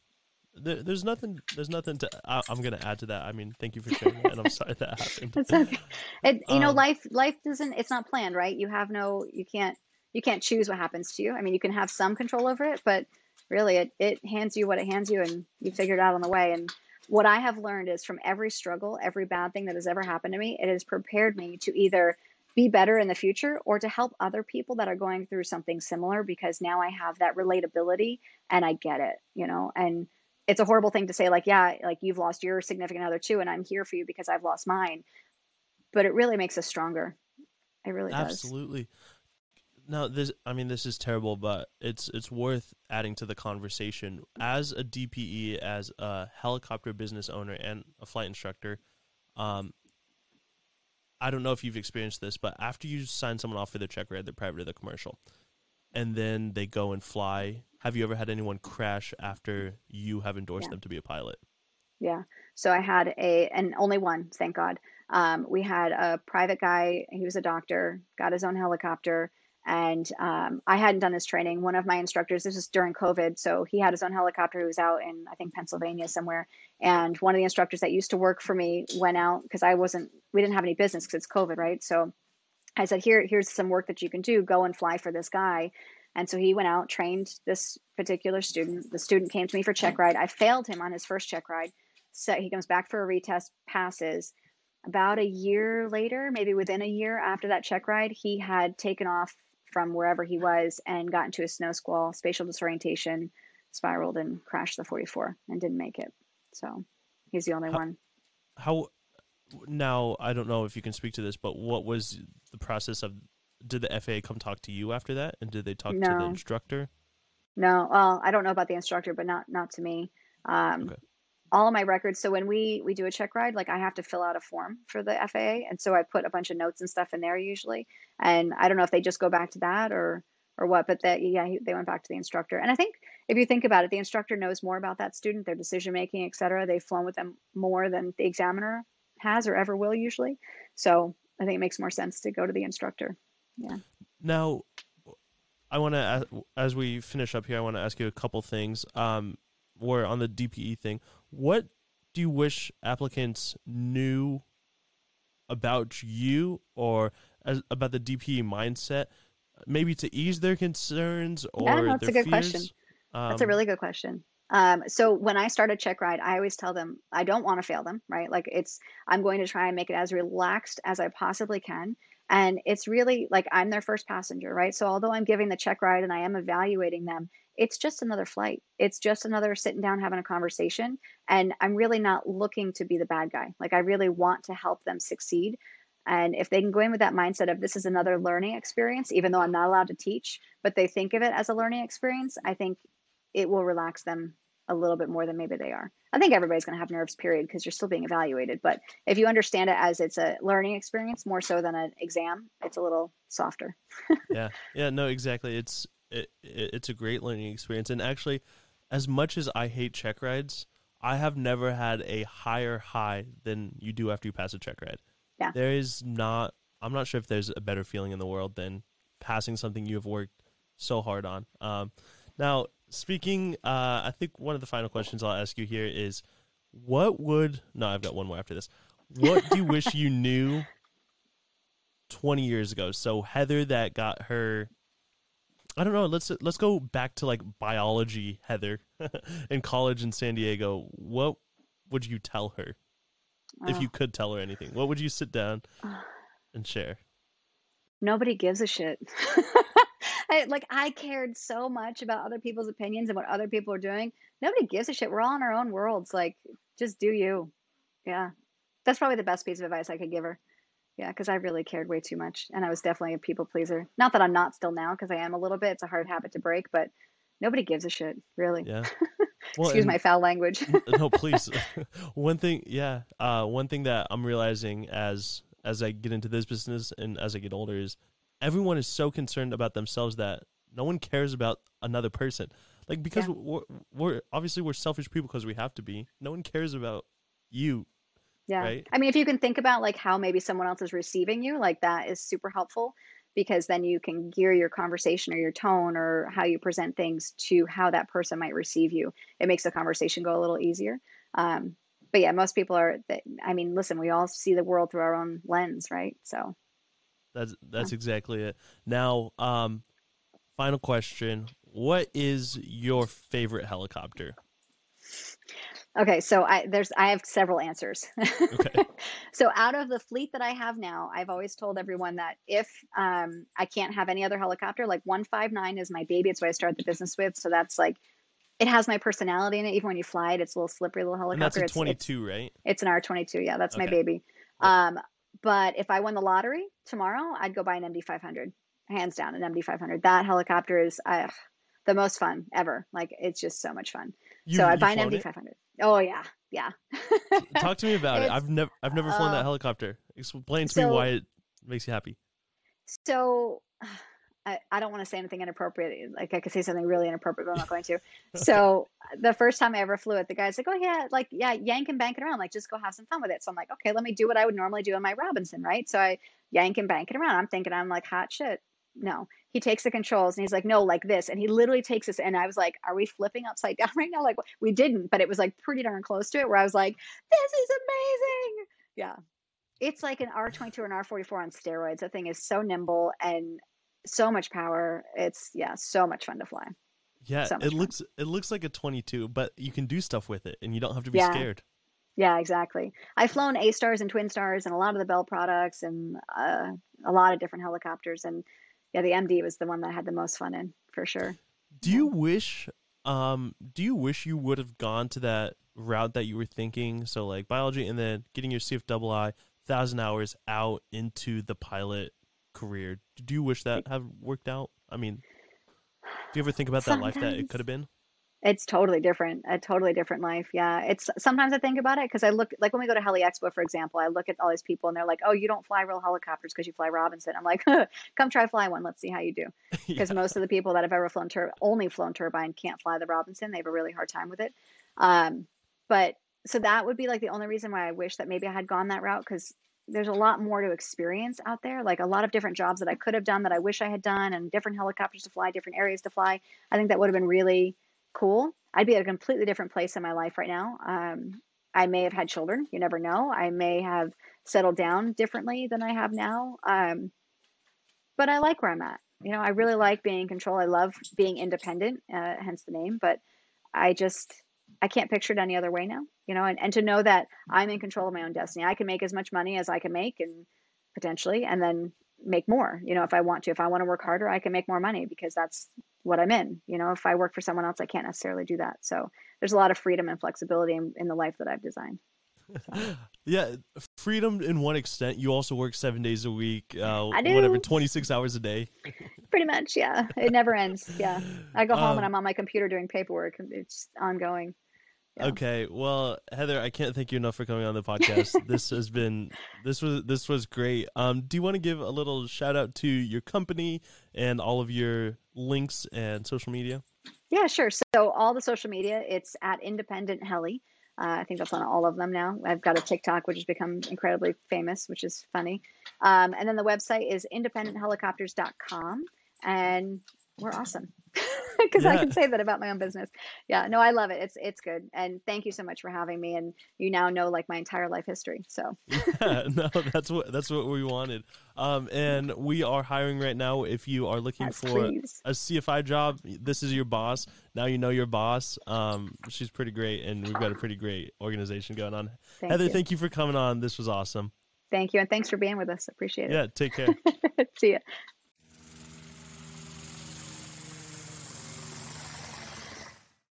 there, there's nothing there's nothing to I, am gonna add to that i mean thank you for sharing that and i'm sorry that happened it's okay it, you um, know life life doesn't it's not planned right you have no you can't you can't choose what happens to you. I mean, you can have some control over it, but really it, it hands you what it hands you and you figure it out on the way. And what I have learned is from every struggle, every bad thing that has ever happened to me, it has prepared me to either be better in the future or to help other people that are going through something similar because now I have that relatability and I get it, you know, and it's a horrible thing to say like, yeah, like you've lost your significant other too, and I'm here for you because I've lost mine. But it really makes us stronger. It really Absolutely. does. Absolutely. No, this I mean this is terrible, but it's it's worth adding to the conversation. As a DPE, as a helicopter business owner and a flight instructor, um, I don't know if you've experienced this, but after you sign someone off for their check ride, the private or the commercial, and then they go and fly, have you ever had anyone crash after you have endorsed yeah. them to be a pilot? Yeah. So I had a, and only one, thank God. Um, we had a private guy. He was a doctor, got his own helicopter and um, I hadn't done this training. One of my instructors, this was during COVID, so he had his own helicopter. He was out in, I think, Pennsylvania somewhere. And one of the instructors that used to work for me went out because I wasn't, we didn't have any business because it's COVID, right? So I said, Here, here's some work that you can do. Go and fly for this guy. And so he went out, trained this particular student. The student came to me for check ride. I failed him on his first check ride. So he comes back for a retest, passes. About a year later, maybe within a year after that check ride, he had taken off from wherever he was and got into a snow squall, spatial disorientation, spiraled and crashed the 44 and didn't make it. So he's the only how, one. How now? I don't know if you can speak to this, but what was the process of? Did the FAA come talk to you after that, and did they talk no. to the instructor? No, well, I don't know about the instructor, but not not to me. Um, okay all of my records. So when we we do a check ride, like I have to fill out a form for the FAA, and so I put a bunch of notes and stuff in there usually. And I don't know if they just go back to that or or what, but that yeah, they went back to the instructor. And I think if you think about it, the instructor knows more about that student, their decision making, et cetera. They've flown with them more than the examiner has or ever will usually. So I think it makes more sense to go to the instructor. Yeah. Now, I want to, as we finish up here, I want to ask you a couple things. Um, or on the DPE thing, what do you wish applicants knew about you or as, about the DPE mindset, maybe to ease their concerns or yeah, that's a good fears? question. Um, that's a um, really good question. Um, so when I start a check ride, I always tell them I don't want to fail them, right? Like it's I'm going to try and make it as relaxed as I possibly can. And it's really like I'm their first passenger, right? So although I'm giving the check ride and I am evaluating them, it's just another flight. It's just another sitting down having a conversation. And I'm really not looking to be the bad guy. Like I really want to help them succeed. And if they can go in with that mindset of this is another learning experience, even though I'm not allowed to teach, but they think of it as a learning experience, I think it will relax them a little bit more than maybe they are. I think everybody's going to have nerves, period, because you're still being evaluated. But if you understand it as it's a learning experience more so than an exam, it's a little softer. yeah, yeah, no, exactly. It's it, it, it's a great learning experience, and actually, as much as I hate check rides, I have never had a higher high than you do after you pass a check ride. Yeah, there is not. I'm not sure if there's a better feeling in the world than passing something you have worked so hard on. Um, now, speaking, uh, I think one of the final questions I'll ask you here is, what would no, I've got one more after this. What do you wish you knew 20 years ago? So Heather that got her I don't know. Let's let's go back to like biology, Heather, in college in San Diego. What would you tell her oh. if you could tell her anything? What would you sit down and share? Nobody gives a shit. I, like I cared so much about other people's opinions and what other people are doing. Nobody gives a shit. We're all in our own worlds. Like, just do you. Yeah, that's probably the best piece of advice I could give her. Yeah, because I really cared way too much, and I was definitely a people pleaser. Not that I'm not still now, because I am a little bit. It's a hard habit to break, but nobody gives a shit, really. Yeah. Well, Excuse my foul language. no, please. one thing, yeah, uh, one thing that I'm realizing as as I get into this business and as I get older is everyone is so concerned about themselves that no one cares about another person. Like because yeah. we're, we're obviously we're selfish people because we have to be. No one cares about you. Yeah. Right? I mean, if you can think about like how maybe someone else is receiving you, like that is super helpful because then you can gear your conversation or your tone or how you present things to how that person might receive you. It makes the conversation go a little easier. Um, but yeah, most people are. I mean, listen, we all see the world through our own lens, right? So that's that's yeah. exactly it. Now, um, final question: What is your favorite helicopter? Okay, so I there's I have several answers. Okay. so out of the fleet that I have now, I've always told everyone that if um, I can't have any other helicopter, like 159 is my baby. It's what I started the business with. So that's like it has my personality in it. Even when you fly it, it's a little slippery little helicopter. And that's a 22, it's, it's, right? It's an R22. Yeah, that's okay. my baby. Um, but if I won the lottery tomorrow, I'd go buy an MD500, hands down, an MD500. That helicopter is uh, the most fun ever. Like it's just so much fun. You, so I'd buy an MD500. Oh yeah, yeah. Talk to me about it. I've never, I've never flown uh, that helicopter. Explain to so, me why it makes you happy. So I, I don't want to say anything inappropriate. Like I could say something really inappropriate, but I'm not going to. So the first time I ever flew it, the guy's like, "Oh yeah, like yeah, yank and bank it around. Like just go have some fun with it." So I'm like, "Okay, let me do what I would normally do in my Robinson, right?" So I yank and bank it around. I'm thinking I'm like hot shit. No, he takes the controls and he's like, "No, like this," and he literally takes this. And I was like, "Are we flipping upside down right now?" Like we didn't, but it was like pretty darn close to it. Where I was like, "This is amazing." Yeah, it's like an R22 or an R44 on steroids. That thing is so nimble and so much power. It's yeah, so much fun to fly. Yeah, so it fun. looks it looks like a 22, but you can do stuff with it, and you don't have to be yeah. scared. Yeah, exactly. I've flown A stars and twin stars and a lot of the Bell products and uh, a lot of different helicopters. And yeah, the MD was the one that I had the most fun in for sure. Do you wish, um, do you wish you would have gone to that route that you were thinking? So like biology and then getting your CFII, thousand hours out into the pilot career. Do you wish that have worked out? I mean, do you ever think about that life that it could have been? It's totally different, a totally different life. Yeah. It's sometimes I think about it because I look like when we go to Heli Expo, for example, I look at all these people and they're like, oh, you don't fly real helicopters because you fly Robinson. I'm like, come try fly one. Let's see how you do. Because yeah. most of the people that have ever flown tur- only flown turbine can't fly the Robinson. They have a really hard time with it. Um, but so that would be like the only reason why I wish that maybe I had gone that route because there's a lot more to experience out there like a lot of different jobs that i could have done that i wish i had done and different helicopters to fly different areas to fly i think that would have been really cool. I'd be at a completely different place in my life right now. Um, i may have had children you never know. I may have settled down differently than i have now um, but i like where i'm at. You know i really like being in control. I love being independent uh, hence the name but i just I can't picture it any other way now, you know, and, and to know that I'm in control of my own destiny. I can make as much money as I can make and potentially, and then make more, you know, if I want to. If I want to work harder, I can make more money because that's what I'm in. You know, if I work for someone else, I can't necessarily do that. So there's a lot of freedom and flexibility in, in the life that I've designed. So. yeah, freedom in one extent. You also work seven days a week, uh, whatever, 26 hours a day. Pretty much, yeah. It never ends. Yeah. I go home um, and I'm on my computer doing paperwork. It's ongoing. Yeah. Okay, well, Heather, I can't thank you enough for coming on the podcast. this has been this was this was great. Um, do you want to give a little shout out to your company and all of your links and social media? Yeah, sure. So all the social media, it's at Independent Heli. Uh, I think that's on all of them now. I've got a TikTok, which has become incredibly famous, which is funny. Um, and then the website is independenthelicopters.com. And we're awesome because yeah. I can say that about my own business. Yeah, no, I love it. It's it's good, and thank you so much for having me. And you now know like my entire life history. So yeah, no, that's what that's what we wanted. Um, and we are hiring right now. If you are looking yes, for please. a CFI job, this is your boss. Now you know your boss. Um, she's pretty great, and we've got a pretty great organization going on. Thank Heather, you. thank you for coming on. This was awesome. Thank you, and thanks for being with us. Appreciate it. Yeah, take care. See ya.